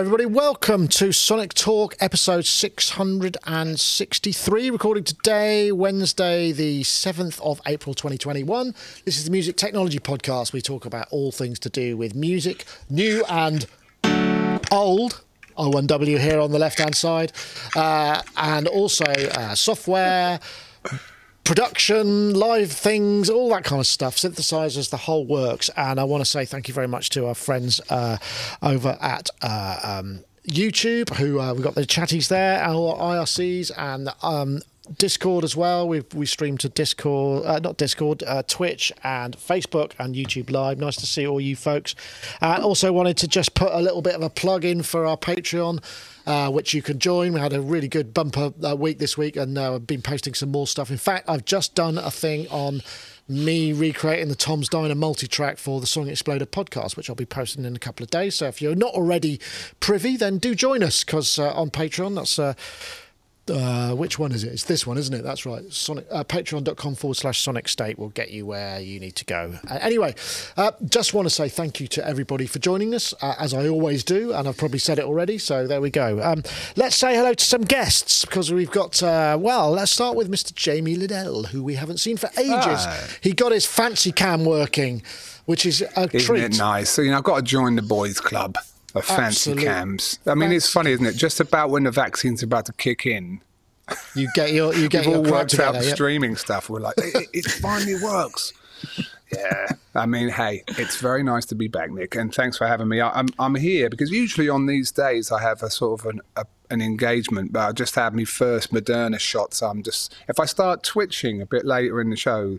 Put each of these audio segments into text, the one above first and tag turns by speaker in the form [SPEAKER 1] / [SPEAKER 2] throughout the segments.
[SPEAKER 1] Everybody. Welcome to Sonic Talk, episode 663, recording today, Wednesday, the 7th of April 2021. This is the Music Technology Podcast. We talk about all things to do with music, new and old. O1W here on the left hand side, uh, and also uh, software production, live things, all that kind of stuff, synthesizers, the whole works. And I want to say thank you very much to our friends uh, over at. Uh, um, YouTube, who uh, we've got the chatties there, our IRCs, and um, Discord as well. We we stream to Discord, uh, not Discord, uh, Twitch and Facebook and YouTube Live. Nice to see all you folks. And also wanted to just put a little bit of a plug in for our Patreon. Uh, which you can join. We had a really good bumper uh, week this week, and uh, I've been posting some more stuff. In fact, I've just done a thing on me recreating the Tom's Diner multi-track for the Song Exploder podcast, which I'll be posting in a couple of days. So if you're not already privy, then do join us because uh, on Patreon, that's uh, uh, which one is it? It's this one, isn't it? That's right. Sonic uh, Patreon.com forward slash Sonic State will get you where you need to go. Uh, anyway, uh, just want to say thank you to everybody for joining us, uh, as I always do, and I've probably said it already. So there we go. Um, let's say hello to some guests because we've got. Uh, well, let's start with Mr. Jamie Lidell, who we haven't seen for ages.
[SPEAKER 2] Hi.
[SPEAKER 1] He got his fancy cam working, which is a
[SPEAKER 2] Isn't
[SPEAKER 1] treat.
[SPEAKER 2] it nice? So, you know, I've got to join the boys' club of fancy
[SPEAKER 1] Absolute
[SPEAKER 2] cams. I mean, it's funny, isn't it? Just about when the vaccine's about to kick in,
[SPEAKER 1] You get your you get
[SPEAKER 2] we've
[SPEAKER 1] your
[SPEAKER 2] all worked out the
[SPEAKER 1] yeah.
[SPEAKER 2] streaming stuff. We're like, it, it, finally works. Yeah, I mean, hey, it's very nice to be back, Nick, and thanks for having me. I, I'm I'm here because usually on these days I have a sort of an a, an engagement, but I just had my first Moderna shot, so I'm just if I start twitching a bit later in the show,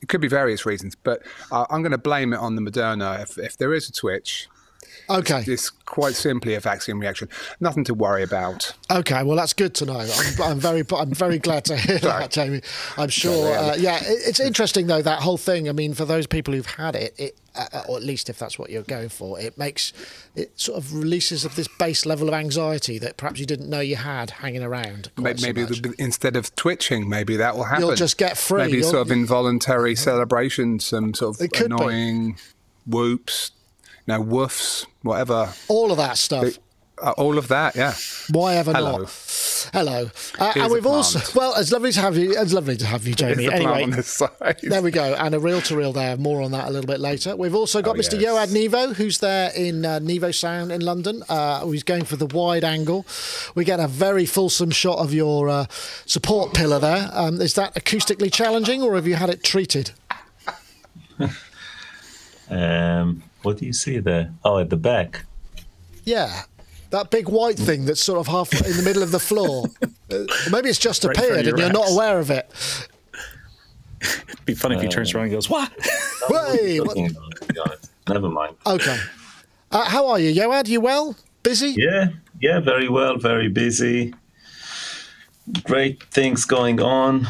[SPEAKER 2] it could be various reasons, but uh, I'm going to blame it on the Moderna. If if there is a twitch,
[SPEAKER 1] Okay.
[SPEAKER 2] it's quite simply a vaccine reaction. Nothing to worry about.
[SPEAKER 1] Okay, well that's good to know. I'm, I'm very, I'm very glad to hear that, Jamie. I'm sure. Uh, yeah, it, it's interesting though that whole thing. I mean, for those people who've had it, it uh, or at least if that's what you're going for, it makes it sort of releases of this base level of anxiety that perhaps you didn't know you had hanging around. So
[SPEAKER 2] Maybe
[SPEAKER 1] much.
[SPEAKER 2] instead of twitching, maybe that will happen.
[SPEAKER 1] You'll just get free.
[SPEAKER 2] Maybe
[SPEAKER 1] You'll-
[SPEAKER 2] sort of involuntary celebration, some sort of
[SPEAKER 1] could be.
[SPEAKER 2] annoying whoops, you know, woofs, whatever.
[SPEAKER 1] all of that stuff.
[SPEAKER 2] Uh, all of that, yeah.
[SPEAKER 1] Why ever
[SPEAKER 2] Hello.
[SPEAKER 1] not? Hello, uh, and we've also well, it's lovely to have you. It's lovely to have you, Jamie.
[SPEAKER 2] The
[SPEAKER 1] Anyway,
[SPEAKER 2] on this side.
[SPEAKER 1] There we go, and a reel to reel there. More on that a little bit later. We've also got
[SPEAKER 2] Oh,
[SPEAKER 1] Mr.
[SPEAKER 2] yes.
[SPEAKER 1] Yoad Nevo, who's there in uh, Nevo Sound in London. Uh, who's going for the wide angle. We get a very fulsome shot of your uh, support pillar there. Um, is that acoustically challenging, or have you had it treated?
[SPEAKER 3] Um, what do you see there? Oh, at the back.
[SPEAKER 1] Yeah, that big white thing that's sort of half in the middle of the floor. Uh, maybe it's just
[SPEAKER 4] Right in
[SPEAKER 1] appeared
[SPEAKER 4] of
[SPEAKER 1] and
[SPEAKER 4] your
[SPEAKER 1] you're not aware of it.
[SPEAKER 4] It'd be funny if he turns around and goes, "What?"
[SPEAKER 1] Hey, what-
[SPEAKER 3] Looking at it, to be honest. Never mind.
[SPEAKER 1] Okay. Uh, how are you, Yoad? You well? Busy?
[SPEAKER 3] Yeah, yeah, very well, very busy. Great things going on.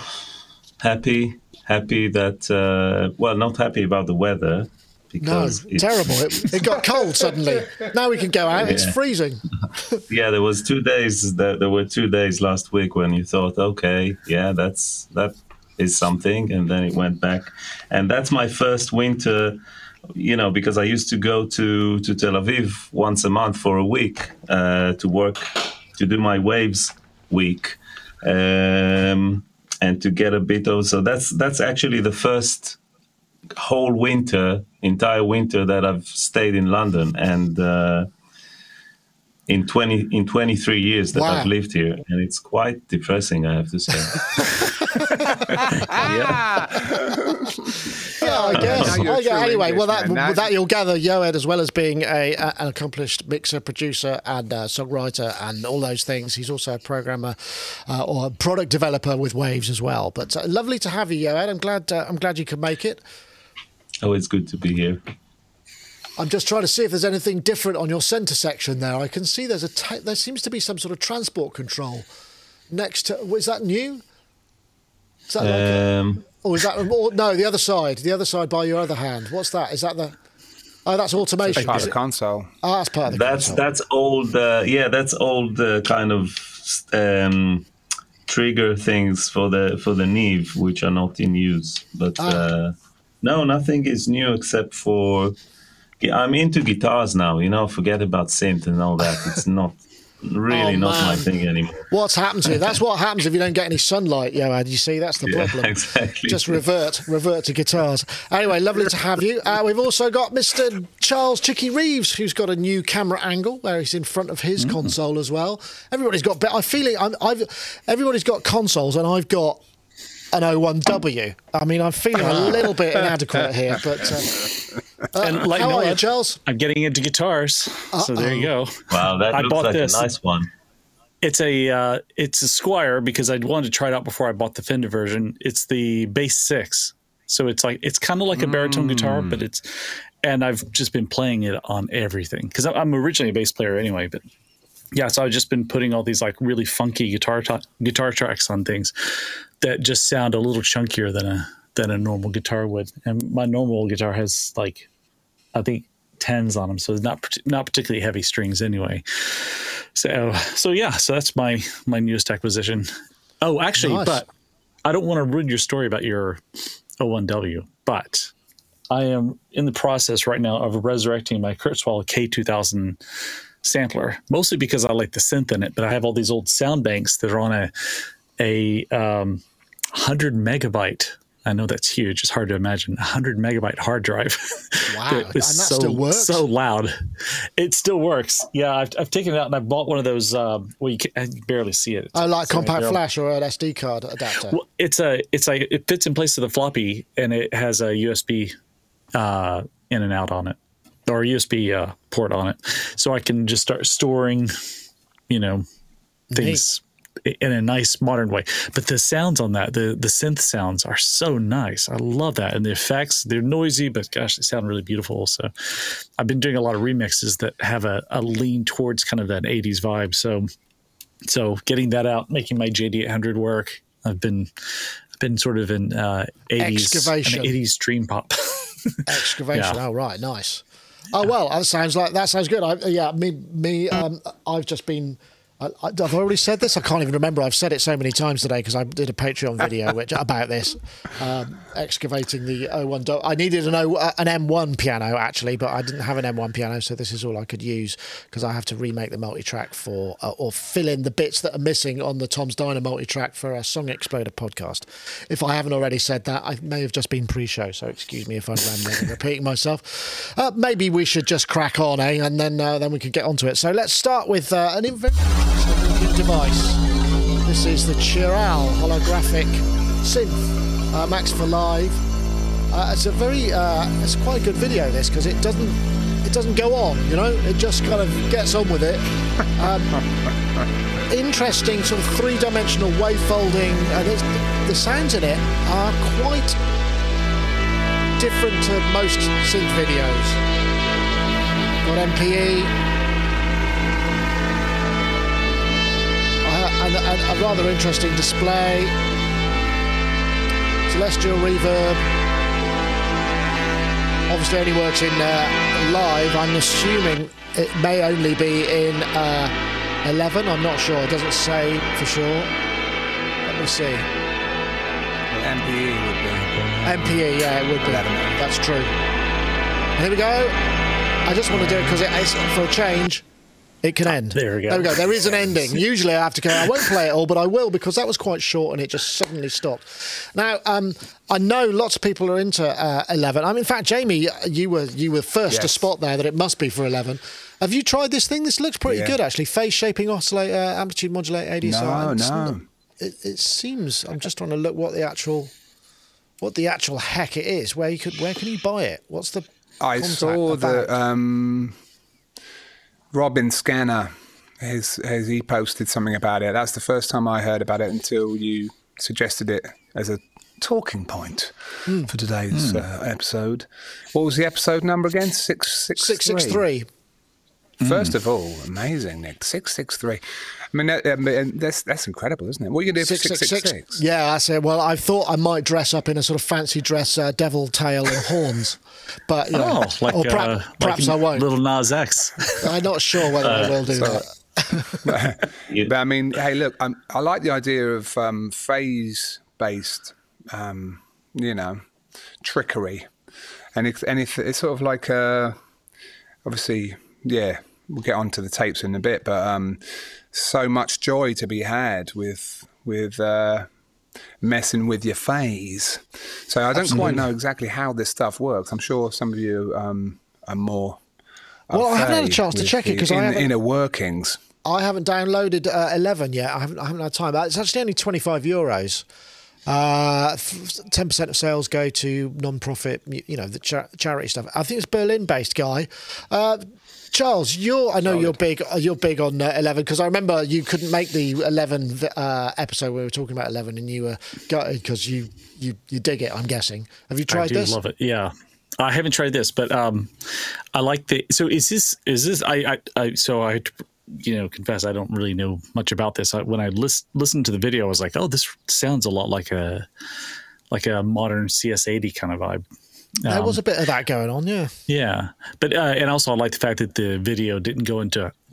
[SPEAKER 3] Happy, happy that. Uh, well, not happy about the weather
[SPEAKER 1] No,
[SPEAKER 3] it's-
[SPEAKER 1] terrible. It, it got cold suddenly. Now we can go out. It's freezing.
[SPEAKER 3] Yeah, there was two days. That there were two days last week when you thought, okay, yeah, that's that is something, and then it went back, and that's my first winter. You know, because I used to go to to Tel Aviv once a month for a week uh, to work to do my waves week, um, and to get a bit of. So that's that's actually the first whole winter, entire winter that I've stayed in London, and. Uh, in 20 in 23 years that
[SPEAKER 1] Wow.
[SPEAKER 3] I've lived here and it's quite depressing I have to say.
[SPEAKER 1] Yeah, I guess.
[SPEAKER 2] Now you're
[SPEAKER 1] I
[SPEAKER 2] a
[SPEAKER 1] guess. Anyway, well, that,
[SPEAKER 2] Englishman. Now-
[SPEAKER 1] with that you'll gather Yoad as well as being a, a an accomplished mixer, producer, and uh, songwriter, and all those things. He's also a programmer uh, or a product developer with Waves as well. But uh, lovely to have you, Yoad. I'm glad. Uh, I'm glad you could make it.
[SPEAKER 3] Oh it's good to be here.
[SPEAKER 1] I'm just trying to see if there's anything different on your centre section there. I can see there's a ta- there seems to be some sort of transport control next to. Was that new? Is that like a,
[SPEAKER 3] Um,
[SPEAKER 1] or is that or, no the other side? The other side by your other hand. What's that? Is that the? Oh, that's automation.
[SPEAKER 2] Part of the console.
[SPEAKER 1] Oh, that's part of the
[SPEAKER 3] that's
[SPEAKER 1] console.
[SPEAKER 3] that's old uh, yeah that's old uh, kind of um, trigger things for the for the Neve which are not in use but
[SPEAKER 1] Ah.
[SPEAKER 3] uh, no nothing is new except for I'm into guitars now. You know, forget about synth and all that. It's not really
[SPEAKER 1] Oh,
[SPEAKER 3] not my thing anymore.
[SPEAKER 1] What's happened to you? That's what happens if you don't get any sunlight, Yoad. You see, that's the
[SPEAKER 3] Yeah,
[SPEAKER 1] problem.
[SPEAKER 3] exactly.
[SPEAKER 1] Just revert, revert to guitars. Anyway, lovely to have you. Uh, we've also got Mr. Charles Chicky Reeves, who's got a new camera angle where he's in front of his console as well. Everybody's got. I feel it. I'm, I've. Everybody's got consoles, and I've got an O1W. I mean, I'm feeling a little bit inadequate here, but uh, uh,
[SPEAKER 4] And like
[SPEAKER 1] how are you, Charles?
[SPEAKER 4] I'm getting into guitars. So there you go.
[SPEAKER 3] Wow, that
[SPEAKER 4] I
[SPEAKER 3] looks
[SPEAKER 4] bought
[SPEAKER 3] like
[SPEAKER 4] this.
[SPEAKER 3] a nice one.
[SPEAKER 4] It's a uh, it's a Squier because I wanted to try it out before I bought the Fender version. It's the Bass Six, so it's like it's kind of like a baritone guitar, but it's and I've just been playing it on everything because I'm originally a bass player anyway. But yeah, so I've just been putting all these like really funky guitar ta- guitar tracks on things that just sound a little chunkier than a than a normal guitar would. And my normal guitar has like I think tens on them, so it's not not particularly heavy strings anyway. So so yeah, so that's my my newest acquisition. Oh, actually,
[SPEAKER 1] Nice.
[SPEAKER 4] but I don't want to ruin your story about your O1W, but I am in the process right now of resurrecting my Kurzweil K2000 sampler, mostly because I like the synth in it, but I have all these old sound banks that are on a a um, 100 megabyte. I know that's huge. It's hard to imagine. 100 megabyte hard drive.
[SPEAKER 1] Wow, and that
[SPEAKER 4] so,
[SPEAKER 1] still works.
[SPEAKER 4] So loud. It still works. Yeah, I've, I've taken it out and I bought one of those. Um, well, you can, I can barely see it.
[SPEAKER 1] Oh, like
[SPEAKER 4] So
[SPEAKER 1] compact flash or an SD card adapter.
[SPEAKER 4] well, it's a it's like it fits in place of the floppy and it has a USB uh, in and out on it or a USB uh, port on it, so I can just start storing, you know, things in a nice modern way. But the sounds on that, the the synth sounds are so nice. I love that, and the effects they're noisy, but gosh, they sound really beautiful. So I've been doing a lot of remixes that have a, a lean towards kind of that '80s vibe. So so getting that out, making my JD800 work. I've been I've been sort of in uh, 80s
[SPEAKER 1] Excavation.
[SPEAKER 4] 80s dream pop.
[SPEAKER 1] Excavation.
[SPEAKER 4] Yeah.
[SPEAKER 1] Oh, right, nice. Oh well, that sounds like that sounds good. I, yeah, me, me. Um, I've just been. I, I've already said this. I can't even remember. I've said it so many times today because I did a Patreon video which about this, um, excavating the O1. Do- I needed an O, uh, an M1 piano actually, but I didn't have an M1 piano, so this is all I could use because I have to remake the multi-track for uh, or fill in the bits that are missing on the Tom's Diner multi-track for our Song Exploder podcast. If I haven't already said that, I may have just been pre-show, so excuse me if I'm rambling repeating myself. Uh, maybe we should just crack on, eh? And then uh, then we can get onto it. So let's start with uh, an device. This is the Chiral holographic synth, uh, Max for Live. Uh, it's a very, uh, it's quite a good video. This because it doesn't, it doesn't go on. You know, it just kind of gets on with it. Um, interesting sort of three-dimensional wave folding, and it's, the sounds in it are quite different to most synth videos. Got MPE. And, and a rather interesting display. Celestial reverb. Obviously, only works in uh, live. I'm assuming it may only be in uh, 11. I'm not sure. It doesn't say for sure. Let me see.
[SPEAKER 2] MPE would be.
[SPEAKER 1] MPE, yeah, it would be.
[SPEAKER 2] 11.
[SPEAKER 1] That's true. Here we go. I just want to do it because it is for a change. It can end.
[SPEAKER 4] There we go.
[SPEAKER 1] There we go. There is an ending. Usually I have to go. I won't play it all, but I will because that was quite short and it just suddenly stopped. Now um, I know lots of people are into uh, eleven. I mean, in fact, Jamie, you were you were first to spot there that it must be for eleven. Have you tried this thing? This looks pretty
[SPEAKER 2] Yeah.
[SPEAKER 1] good actually. Phase shaping oscillator, amplitude modulator, ADSR.
[SPEAKER 2] No, no.
[SPEAKER 1] not- It, it seems. I'm just trying to look what the actual what the actual heck it is. Where you could where can you buy it? What's the
[SPEAKER 2] I
[SPEAKER 1] contact
[SPEAKER 2] saw
[SPEAKER 1] about?
[SPEAKER 2] that um, Robin Scanner has, has he posted something about it. That's the first time I heard about it until you suggested it as a talking point
[SPEAKER 1] Hmm.
[SPEAKER 2] for today's uh, episode. What was the episode number again? Six six
[SPEAKER 1] six six three.
[SPEAKER 2] First of all, amazing, Nick. Six six three. I mean, that, I mean, that's that's incredible, isn't it? What are you gonna do for six six six?
[SPEAKER 1] Yeah, I said. Well, I thought I might dress up in a sort of fancy dress, uh, devil tail and horns, but you know,
[SPEAKER 4] Oh, like,
[SPEAKER 1] or perhaps,
[SPEAKER 4] uh, like
[SPEAKER 1] perhaps I won't.
[SPEAKER 4] Lil Nas X.
[SPEAKER 1] I'm not sure whether I will do
[SPEAKER 2] so-
[SPEAKER 1] that.
[SPEAKER 3] You-
[SPEAKER 2] But I mean, hey, look, I'm, I like the idea of um, phase-based, um, you know, trickery, and it's and it's, it's sort of like a obviously, yeah, we'll get on to the tapes in a bit, but um, so much joy to be had with with uh, messing with your phase. So I don't
[SPEAKER 1] Absolutely.
[SPEAKER 2] quite know exactly how this stuff works. I'm sure some of you um, are more.
[SPEAKER 1] Well, I haven't had a chance to check it because I
[SPEAKER 2] in-
[SPEAKER 1] haven't-
[SPEAKER 2] inner workings.
[SPEAKER 1] I haven't downloaded uh, 11 yet. I haven't, I haven't had time. But It's actually only 25 euros. Uh, ten percent of sales go to non-profit, you know, the cha- charity stuff. I think it's Berlin-based guy. Uh, Charles, you're. I know you're big. You're big on uh, Eleven because I remember you couldn't make the Eleven uh, episode. where We were talking about Eleven, and you were gutted because you, you you dig it. I'm guessing. Have you tried this?
[SPEAKER 4] I do
[SPEAKER 1] this?
[SPEAKER 4] love it. Yeah. I haven't tried this, but um, I like the. So is this is this? I I, I so I you know confess I don't really know much about this. I, when I lis- listened to the video, I was like, oh, this sounds a lot like a like a modern CS80 kind of vibe.
[SPEAKER 1] There
[SPEAKER 4] Um,
[SPEAKER 1] was a bit of that going on. Yeah.
[SPEAKER 4] Yeah, but uh, and also I like the fact that the video didn't go into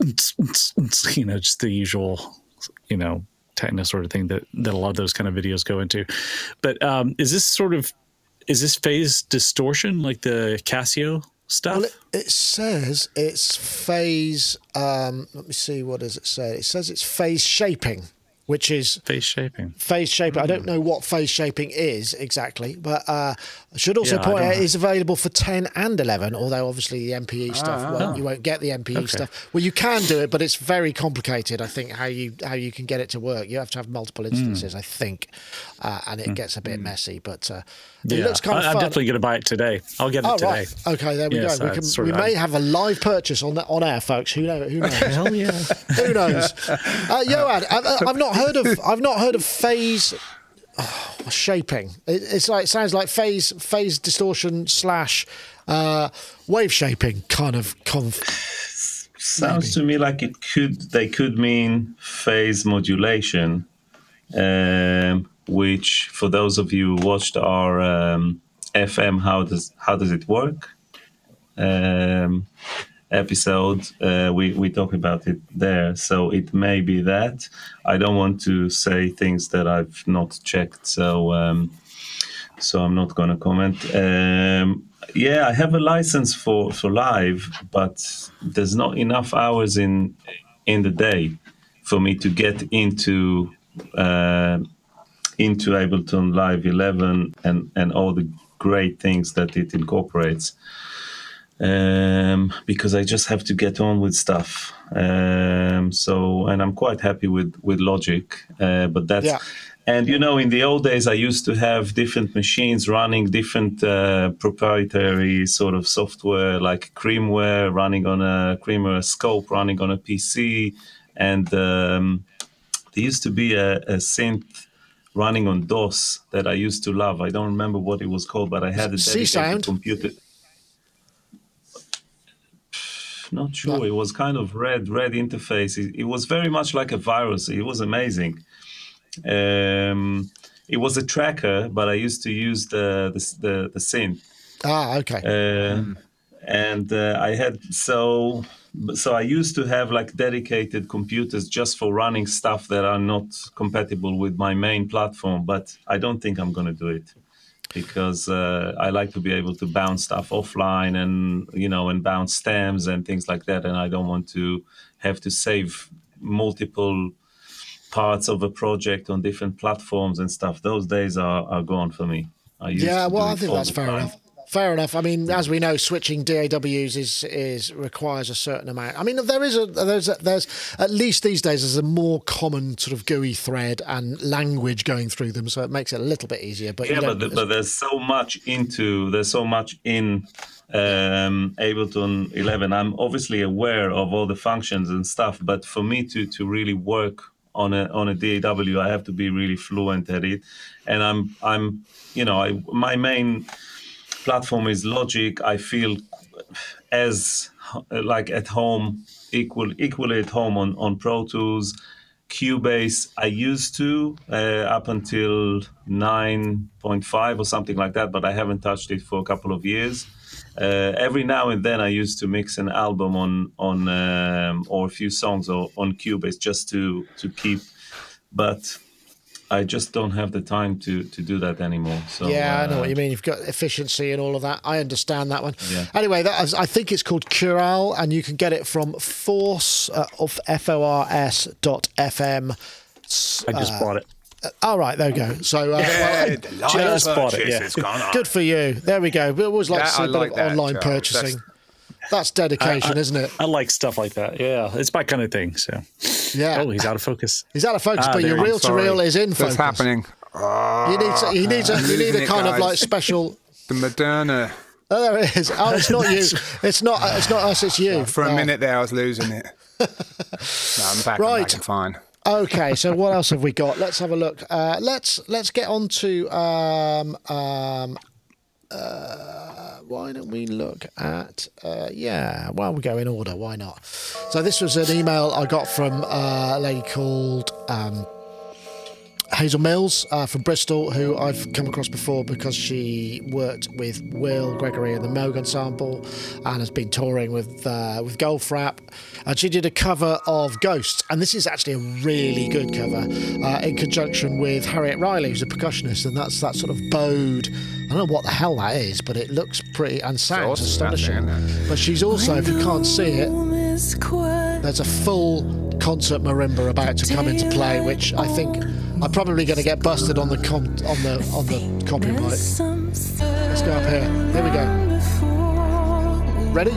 [SPEAKER 4] you know just the usual you know techno sort of thing that that a lot of those kind of videos go into. But um, is this sort of is this phase distortion like the Casio stuff?
[SPEAKER 1] Well, it, it says it's phase. Um, let me see. What does it say? It says it's phase shaping, which is
[SPEAKER 4] phase shaping.
[SPEAKER 1] phase shaping. I don't know what phase shaping is exactly, but uh, I should also
[SPEAKER 4] Yeah,
[SPEAKER 1] point out it's available for 10 and 11, although obviously the MPE stuff, well, you won't get the MPE
[SPEAKER 4] Okay.
[SPEAKER 1] stuff. Well, you can do it, but it's very complicated, I think, how you how you can get it to work. You have to have multiple
[SPEAKER 4] Hmm.
[SPEAKER 1] instances, I think, uh, and it gets a bit messy, but uh, it
[SPEAKER 4] Yeah,
[SPEAKER 1] looks kind of
[SPEAKER 4] I, am definitely going to buy it today. I'll get it
[SPEAKER 1] Oh
[SPEAKER 4] today.
[SPEAKER 1] right, okay, there we
[SPEAKER 4] Yes,
[SPEAKER 1] go. We, can, we may have a live purchase on that on air, folks. Who know? Who knows?
[SPEAKER 4] Hell yeah!
[SPEAKER 1] Who knows? Uh, Johan, I, I've not heard of I've not heard of phase oh, shaping. It, it's like it sounds like phase phase distortion slash uh, wave shaping kind of conf.
[SPEAKER 3] Sounds to me like it could they could mean phase modulation, um, which for those of you who watched our um, FM how does how does it work um, episode, uh, we we talk about it there. So it may be that I don't want to say things that I've not checked. So. Um, so I'm not going to comment. Um, yeah, I have a license for, for live, but there's not enough hours in in the day for me to get into uh, into Ableton Live 11 and and all the great things that it incorporates. Um, because I just have to get on with stuff. Um, so, and I'm quite happy with with Logic, uh, but that's
[SPEAKER 1] Yeah.
[SPEAKER 3] and you know, in the old days, I used to have different machines running different uh, proprietary sort of software, like Creamware running on a Creamware Scope running on a PC, and um, there used to be a, a synth running on DOS that I used to love. I don't remember what it was called, but I had a dedicated
[SPEAKER 1] C-Sound?
[SPEAKER 3] computer. Not sure. It was kind of red, red interface. It, it was very much like a virus. It was amazing. Um, it was a tracker, but I used to use the the the, the synth,
[SPEAKER 1] Ah, okay.
[SPEAKER 3] uh, and uh, I had so so I used to have like dedicated computers just for running stuff that are not compatible with my main platform. But I don't think I'm going to do it because uh, I like to be able to bounce stuff offline and you know and bounce stems and things like that, and I don't want to have to save multiple parts of a project on different platforms and stuff. Those days are, are gone for me. I used
[SPEAKER 1] yeah, well, I think that's fair
[SPEAKER 3] time.
[SPEAKER 1] enough. Fair enough. I mean, as we know, switching DAWs is is requires a certain amount. I mean, there is a there's a, there's at least these days there's a more common sort of GUI thread and language going through them, so it makes it a little bit easier. But
[SPEAKER 3] Yeah, but, but there's so much into there's so much in um, Ableton 11. I'm obviously aware of all the functions and stuff, but for me to to really work on a on a DAW, I have to be really fluent at it. And I'm I'm you know I my main platform is Logic. I feel as like at home equal equally at home on on Pro Tools. Cubase, I used to uh, up until 9.5 or something like that, but I haven't touched it for a couple of years. Uh, every now and then, I used to mix an album on on um, or a few songs or, on Cubase just to to keep. But I just don't have the time to to do that anymore. So
[SPEAKER 1] yeah, I know
[SPEAKER 3] uh,
[SPEAKER 1] what you mean. You've got efficiency and all of that. I understand that one.
[SPEAKER 3] Yeah.
[SPEAKER 1] Anyway, that is, I think it's called Chiral, and you can get it from Fors uh, of F O R S dot FM.
[SPEAKER 4] I just bought it.
[SPEAKER 1] All right, there we go. So, uh,
[SPEAKER 2] Yeah,
[SPEAKER 1] well,
[SPEAKER 4] just bought it, yeah.
[SPEAKER 2] has gone on.
[SPEAKER 1] good for you. There we go. We always like to
[SPEAKER 2] Yeah,
[SPEAKER 1] see
[SPEAKER 2] I
[SPEAKER 1] a bit
[SPEAKER 2] like
[SPEAKER 1] of
[SPEAKER 2] that,
[SPEAKER 1] online
[SPEAKER 2] Charles.
[SPEAKER 1] purchasing. That's, dedication, isn't it?
[SPEAKER 4] I like stuff like that. Yeah, it's my kind of thing. So,
[SPEAKER 1] Yeah.
[SPEAKER 4] oh, he's out of focus.
[SPEAKER 1] He's out of focus,
[SPEAKER 4] Ah,
[SPEAKER 1] but your
[SPEAKER 4] he is.
[SPEAKER 1] reel to reel is in focus.
[SPEAKER 2] What's
[SPEAKER 1] focus.
[SPEAKER 2] happening?
[SPEAKER 1] You need, to, you need, a, you need
[SPEAKER 2] losing
[SPEAKER 1] a
[SPEAKER 2] it,
[SPEAKER 1] kind of like special.
[SPEAKER 2] The Moderna.
[SPEAKER 1] Oh, there it is. Oh, it's not you. It's not. It's not us. It's you.
[SPEAKER 2] For a
[SPEAKER 1] Oh.
[SPEAKER 2] minute there, I was losing it. no, I'm back. I'm
[SPEAKER 1] Right.
[SPEAKER 2] back. Fine.
[SPEAKER 1] Okay, so what else have we got? Let's have a look. Uh, let's let's get on to um, um, uh, why don't we look at uh, yeah? Well, we go in order. Why not? So this was an email I got from uh, a lady called. Um, Hazel Mills uh, from Bristol, who I've come across before because she worked with Will Gregory and the Moog Ensemble, and has been touring with uh, with Goldfrapp, and she did a cover of Ghosts, and this is actually a really good cover uh, in conjunction with Harriet Riley, who's a percussionist, and that's that sort of bowed. I don't know what the hell that is, but it looks pretty and sounds astonishing. But she's also, if you can't see it, there's a full concert marimba about to come into play, which I think I'm probably going to get busted on the com- on the on the copyright. Let's go up here. Here we go. Ready?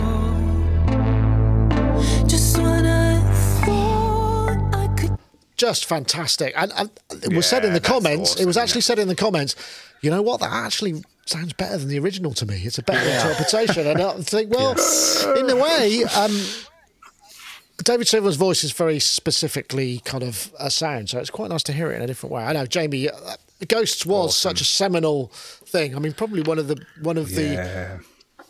[SPEAKER 5] Just when I thought I could
[SPEAKER 1] Just fantastic. And, and it was said in the
[SPEAKER 2] that's
[SPEAKER 1] comments. it was actually
[SPEAKER 2] it?
[SPEAKER 1] said in the comments. You know what? That actually sounds better than the original to me. It's a better interpretation. And I think, well, in a way, um, David Sylvian's voice is very specifically kind of a sound, so it's quite nice to hear it in a different way. I know, Jamie. Uh, Ghosts was such a seminal thing. I mean, probably one of the one of the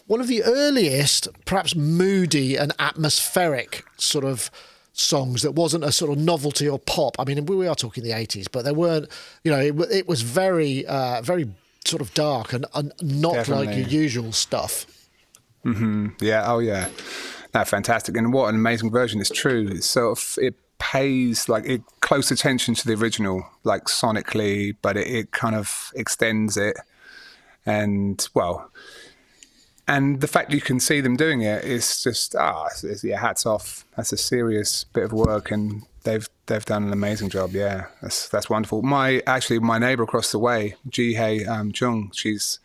[SPEAKER 1] one of the earliest, perhaps moody and atmospheric sort of songs that wasn't a sort of novelty or pop. I mean, we are talking the 80s, but there weren't, you know, it, it was very, uh, very sort of dark and, and not like your usual stuff. Hmm.
[SPEAKER 2] Yeah. Oh, yeah. No, fantastic. And what an amazing version. It's true. It's sort of, it pays like it close attention to the original, like sonically, but it, it kind of extends it. And well, and the fact you can see them doing it is just ah, it's, it's- yeah, hats off. That's a serious bit of work, and they've they've done an amazing job. Yeah, that's that's wonderful. My actually my neighbor across the way, Ji Hei um, Chung, she's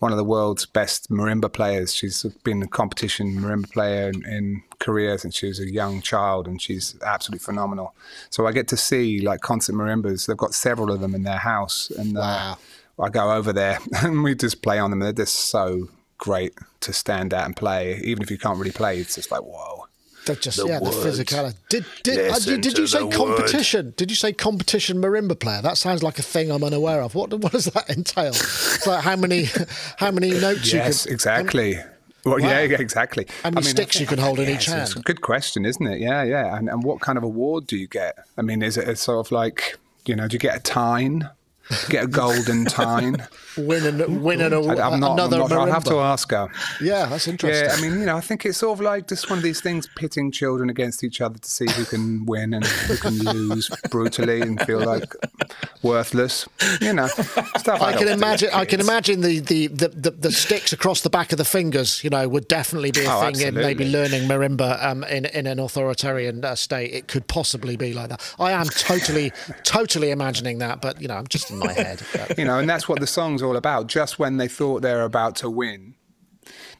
[SPEAKER 2] one of the world's best marimba players. She's been a competition marimba player in, in Korea since she was a young child, and she's absolutely phenomenal. So I get to see like concert marimbas. They've got several of them in their house, and
[SPEAKER 1] Wow.
[SPEAKER 2] uh, I go over there and we just play on them. They're just so great to stand out and play, even if you can't really play. It's just like whoa.
[SPEAKER 1] They're just
[SPEAKER 2] The
[SPEAKER 1] yeah, the
[SPEAKER 2] words.
[SPEAKER 1] physicality. Did did, uh, did, did you say
[SPEAKER 2] the word.
[SPEAKER 1] competition? Did you say competition marimba player? That sounds like a thing I'm unaware of. What what does that entail? It's like how many how many notes
[SPEAKER 2] Yes,
[SPEAKER 1] you can
[SPEAKER 2] exactly. Well,
[SPEAKER 1] Wow.
[SPEAKER 2] yeah, exactly.
[SPEAKER 1] How many sticks you can hold in each
[SPEAKER 2] it's- It's
[SPEAKER 1] hand?
[SPEAKER 2] a good question, isn't it? Yeah, yeah. And, and what kind of award do you get? I mean, is it a sort of like, you know, do you get a tine? Get a golden tine?
[SPEAKER 1] win an win an,
[SPEAKER 2] I, I'm not,
[SPEAKER 1] another
[SPEAKER 2] I'm not I'll have to ask her.
[SPEAKER 1] Yeah, that's interesting.
[SPEAKER 2] Yeah, I mean, you know, I think it's sort of like just one of these things pitting children against each other to see who can win and who can lose brutally and feel like worthless. You know, stuff.
[SPEAKER 1] I can imagine. I can imagine the, the, the, the, the sticks across the back of the fingers. You know, would definitely be a
[SPEAKER 2] Oh,
[SPEAKER 1] thing in maybe learning marimba um, in in an authoritarian uh, state. It could possibly be like that. I am totally, totally imagining that, but you know, I'm just in my head. But-
[SPEAKER 2] you know, and that's what the song's all about. Just when they thought they were about to win,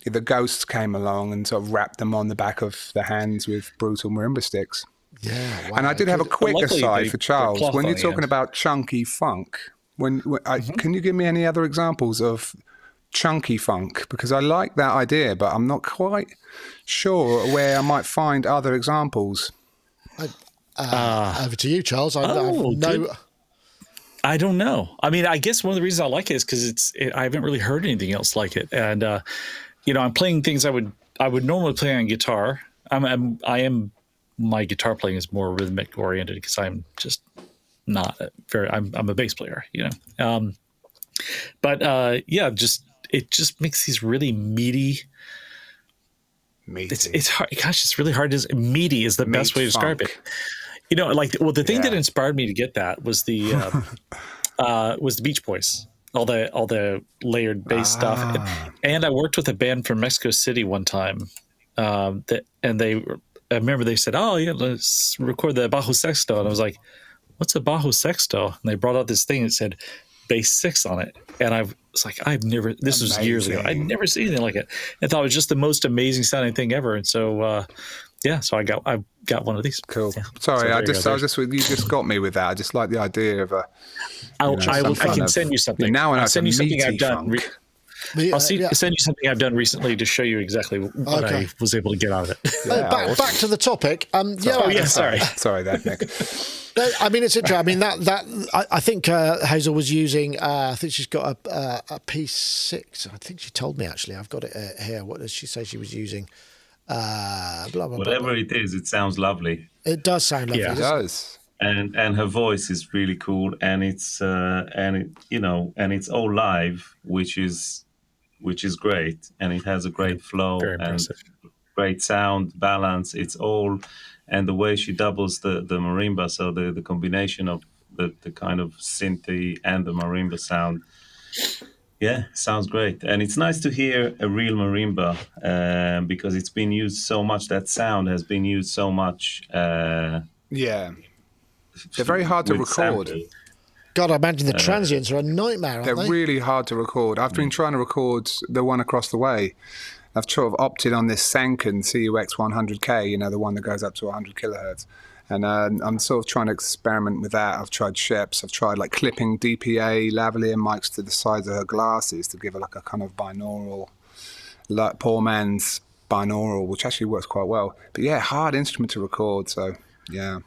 [SPEAKER 2] the ghosts came along and sort of wrapped them on the back of the hands with brutal marimba sticks.
[SPEAKER 1] yeah, wow.
[SPEAKER 2] and I did have a quick
[SPEAKER 4] luckily
[SPEAKER 2] aside
[SPEAKER 4] they
[SPEAKER 2] for Charles. When you're talking
[SPEAKER 4] end.
[SPEAKER 2] about chunky funk, when, when I, mm-hmm. can you give me any other examples of chunky funk? Because I like that idea, but I'm not quite sure where I might find other examples. Uh, ah.
[SPEAKER 1] over to you, Charles. I, I
[SPEAKER 4] Oh,
[SPEAKER 1] have no.
[SPEAKER 4] good. I don't know. I mean, I guess one of the reasons I like it is because it's it, I haven't really heard anything else like it, and uh, you know, I'm playing things I would I would normally play on guitar. I'm, I'm I am my guitar playing is more rhythmic oriented because I'm just not very I'm I'm a bass player, you know. Um, but uh, yeah, just it just makes these really meaty. It's it's hard. Gosh, it's really hard. To, meaty is the best way to describe
[SPEAKER 2] funk.
[SPEAKER 4] it You know, like well, the thing that inspired me to get that was the uh, uh, was the Beach Boys. All the all the layered bass stuff,
[SPEAKER 2] Ah.
[SPEAKER 4] and I worked with a band from Mexico City one time. Um, that and they, I remember they said, "Oh yeah, let's record the bajo sexto," and I was like, "What's a bajo sexto?" And they brought out this thing that said bass six on it, and I was like, "I've never." This was years ago. I'd never seen anything like it. I thought it was just the most amazing sounding thing ever, and so. uh yeah, so I got I got one of these.
[SPEAKER 2] Cool.
[SPEAKER 4] Yeah.
[SPEAKER 2] Sorry,
[SPEAKER 4] So
[SPEAKER 2] I just,
[SPEAKER 4] go.
[SPEAKER 2] I just, you just got me with that. I just like the idea of a.
[SPEAKER 4] I'll,
[SPEAKER 2] know,
[SPEAKER 4] I, will, I can
[SPEAKER 2] of-
[SPEAKER 4] send you something.
[SPEAKER 2] Now I know
[SPEAKER 4] I'll send you something I've done. re-
[SPEAKER 2] funk.
[SPEAKER 1] But,
[SPEAKER 4] I'll see,
[SPEAKER 1] yeah.
[SPEAKER 4] send you something I've done recently to show you exactly what
[SPEAKER 1] Okay.
[SPEAKER 4] I was able to get out of it.
[SPEAKER 1] Uh, back,
[SPEAKER 2] awesome.
[SPEAKER 1] back to the topic. Um, yeah,
[SPEAKER 4] oh yeah, sorry.
[SPEAKER 2] Sorry, there, Nick.
[SPEAKER 1] No, I mean, it's interesting. I mean, that that I, I think uh, Hazel was using. Uh, I think she's got a, a a P6. I think she told me actually. I've got it uh, here. What does she say she was using? Uh, blah blah
[SPEAKER 3] Whatever
[SPEAKER 1] blah.
[SPEAKER 3] it is, it sounds lovely.
[SPEAKER 1] It does sound lovely.
[SPEAKER 4] Yeah.
[SPEAKER 2] It
[SPEAKER 1] doesn't it?
[SPEAKER 3] and and her voice is really cool and it's uh and it you know and it's all live which is which is great and it has a great flow
[SPEAKER 4] Very
[SPEAKER 3] and great sound balance it's all and the way she doubles the the marimba so the the combination of the the kind of synthy and the marimba sound yeah sounds great and it's nice to hear a real marimba um, because it's been used so much that sound has been used so much uh,
[SPEAKER 2] Yeah. They're very hard to record.
[SPEAKER 3] sampling.
[SPEAKER 1] God, I imagine the transients are a nightmare, aren't
[SPEAKER 2] They're
[SPEAKER 1] they?
[SPEAKER 2] really hard to record. I've been trying to record the one across the way. I've sort of opted on this Sanken CUX 100K, you know, the one that goes up to 100 kilohertz. And uh, I'm sort of trying to experiment with that. I've tried Schoeps. I've tried like clipping DPA lavalier mics to the sides of her glasses to give her like a kind of binaural, like poor man's binaural, which actually works quite well. But yeah, hard instrument to record. So yeah,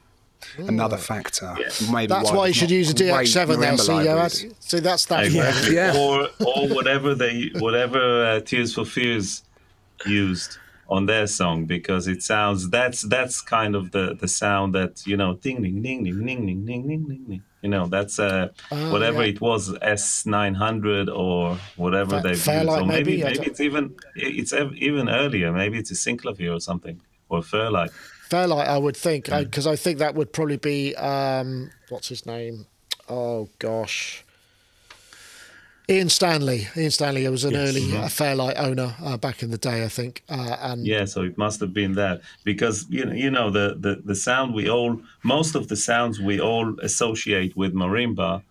[SPEAKER 2] another factor. Maybe
[SPEAKER 1] That's why you should use a
[SPEAKER 2] great
[SPEAKER 1] DX7 there.
[SPEAKER 2] marimba
[SPEAKER 1] See, yeah,
[SPEAKER 2] libraries.
[SPEAKER 1] see, that's that.
[SPEAKER 3] Exactly.
[SPEAKER 2] Yeah.
[SPEAKER 3] Or or whatever they whatever uh, Tears for Fears used on their song because it sounds that's that's kind of the the sound that you know ding ding ding ding ding ding ding ding ding ding you know that's uh whatever
[SPEAKER 1] yeah.
[SPEAKER 3] it was S nine hundred or whatever
[SPEAKER 1] Fa-
[SPEAKER 3] they've
[SPEAKER 1] Fairlight,
[SPEAKER 3] used or maybe
[SPEAKER 1] maybe?
[SPEAKER 3] Maybe, it's even it's ev- even earlier maybe it's a synclavier or something or Fairlight
[SPEAKER 1] Fairlight, I would think,
[SPEAKER 2] Mm.
[SPEAKER 1] because I, think that would probably be um, what's his name? Oh gosh, Ian Stanley. Ian Stanley was an early uh, Fairlight owner uh, back in the day, I think, uh, and
[SPEAKER 3] Yeah, so it must have been that because you know, you know the, the the sound we all most of the sounds we all associate with marimba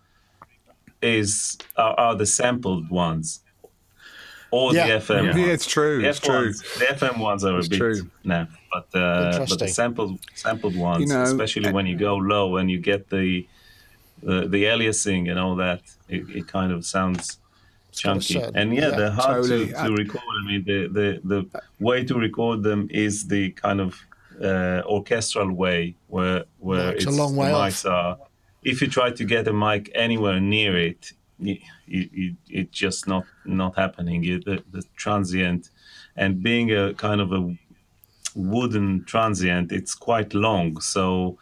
[SPEAKER 3] is are, are the sampled ones or
[SPEAKER 1] Yeah.
[SPEAKER 3] the FM.
[SPEAKER 2] Yeah,
[SPEAKER 3] ones.
[SPEAKER 2] it's true.
[SPEAKER 3] The
[SPEAKER 2] It's
[SPEAKER 3] F
[SPEAKER 2] true.
[SPEAKER 3] ones- the FM ones are
[SPEAKER 2] It's
[SPEAKER 3] a bit
[SPEAKER 2] true.
[SPEAKER 3] nah, but uh, but the sampled sampled ones,
[SPEAKER 2] You know,
[SPEAKER 3] especially when you go low and you get the the, the aliasing and all that, it, it kind of sounds
[SPEAKER 1] got a
[SPEAKER 3] chunky.
[SPEAKER 1] certain-
[SPEAKER 3] and yeah,
[SPEAKER 1] yeah.
[SPEAKER 3] they're hard
[SPEAKER 2] Totally.
[SPEAKER 3] to, to record. I mean, the, the the way to record them is the kind of uh, orchestral way, where where
[SPEAKER 1] It's a long way
[SPEAKER 3] the
[SPEAKER 1] off.
[SPEAKER 3] are. If you try to get a mic anywhere near it, it, it, it's just not not happening. You, the, the transient, and being a kind of a wooden transient, it's quite long. So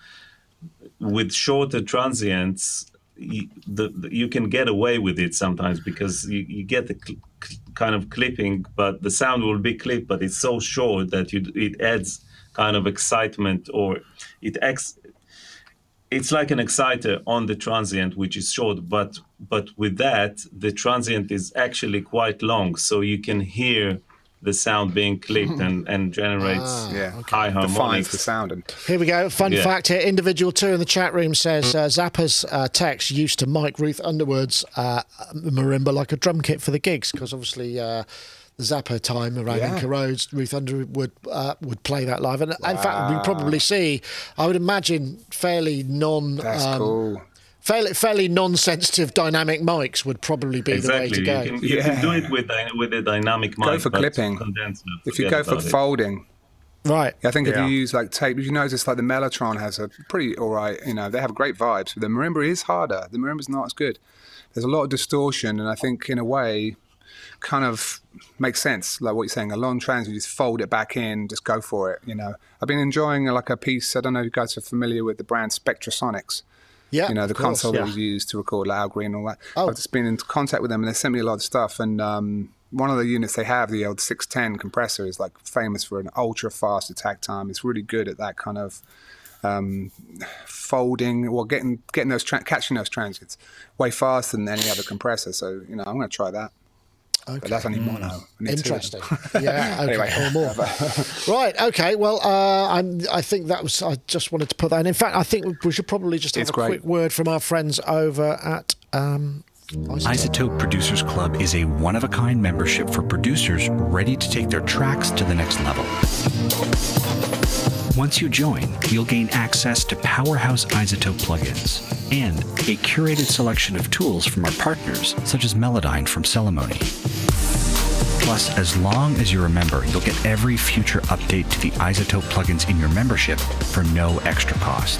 [SPEAKER 3] with shorter transients, you, the, the, you can get away with it sometimes because you, you get the cl- cl- kind of clipping, but the sound will be clipped, but it's so short that you, it adds kind of excitement or it ex, it's like an exciter on the transient which is short but but with that the transient is actually quite long. So you can hear the sound being clipped and and generates
[SPEAKER 2] Yeah,
[SPEAKER 3] high
[SPEAKER 2] defines
[SPEAKER 3] harmonics
[SPEAKER 2] the sound. And
[SPEAKER 1] Here we go. Fun
[SPEAKER 3] Yeah.
[SPEAKER 1] fact here. Individual two in the chat room says uh, Zappa's uh, text used to Mike Ruth Underwood's uh, marimba like a drum kit for the gigs because obviously uh, the Zappa time around
[SPEAKER 2] Yeah.
[SPEAKER 1] Inca Roads, Ruth Underwood uh, would play that live. And in fact, we probably see, I would imagine, fairly non.
[SPEAKER 2] that's
[SPEAKER 1] um,
[SPEAKER 2] cool.
[SPEAKER 1] Fairly, fairly non-sensitive dynamic mics would probably be
[SPEAKER 3] exactly
[SPEAKER 1] the way to
[SPEAKER 3] you
[SPEAKER 1] go.
[SPEAKER 3] can, you can do it with with a dynamic mic
[SPEAKER 2] Go for clipping.
[SPEAKER 3] condenser,
[SPEAKER 2] If you go for
[SPEAKER 3] about it.
[SPEAKER 2] folding,
[SPEAKER 1] Right.
[SPEAKER 2] I think if you use like tape, you notice like the Mellotron has a pretty all right, you know, they have great vibes. The marimba is harder. The marimba's not as good. There's a lot of distortion, and I think in a way, kind of makes sense. Like what you're saying, a long trans, you just fold it back in, just go for it. You know, I've been enjoying like a piece. I don't know if you guys are familiar with the brand Spectrasonics.
[SPEAKER 1] Yeah.
[SPEAKER 2] you know, the
[SPEAKER 1] course.
[SPEAKER 2] console
[SPEAKER 4] yeah.
[SPEAKER 2] that was used to record Loud Green and all that.
[SPEAKER 1] Oh.
[SPEAKER 2] I've just been in contact with them and they sent me a lot of stuff. And um, one of the units they have, the old 610 compressor, is like famous for an ultra fast attack time. It's really good at that kind of um, folding, well, getting getting those tra- catching those transients way faster than any other compressor. So you know, I'm going to try that. But that's only mono. I need two of them.
[SPEAKER 1] Interesting. Yeah. Okay.
[SPEAKER 2] Anyway.
[SPEAKER 1] Or more. right. Okay. Well, uh, I'm, I think that was. I just wanted to put that. in. In fact, I think we should probably just have
[SPEAKER 2] It's
[SPEAKER 1] a
[SPEAKER 2] great.
[SPEAKER 1] quick word from our friends over at. Um,
[SPEAKER 6] iZotope Producers Club is a one of a kind membership for producers ready to take their tracks to the next level. Once you join, you'll gain access to powerhouse iZotope plugins and a curated selection of tools from our partners, such as Melodyne from Celemony. Plus, as long as you're a member, you'll get every future update to the iZotope plugins in your membership for no extra cost.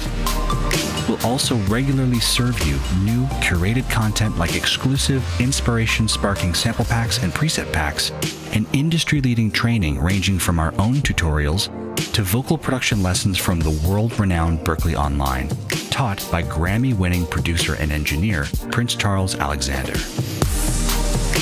[SPEAKER 6] We'll also regularly serve you new curated content like exclusive inspiration sparking sample packs and preset packs, and industry leading training ranging from our own tutorials to vocal production lessons from the world renowned Berklee Online, taught by Grammy winning producer and engineer Prince Charles Alexander.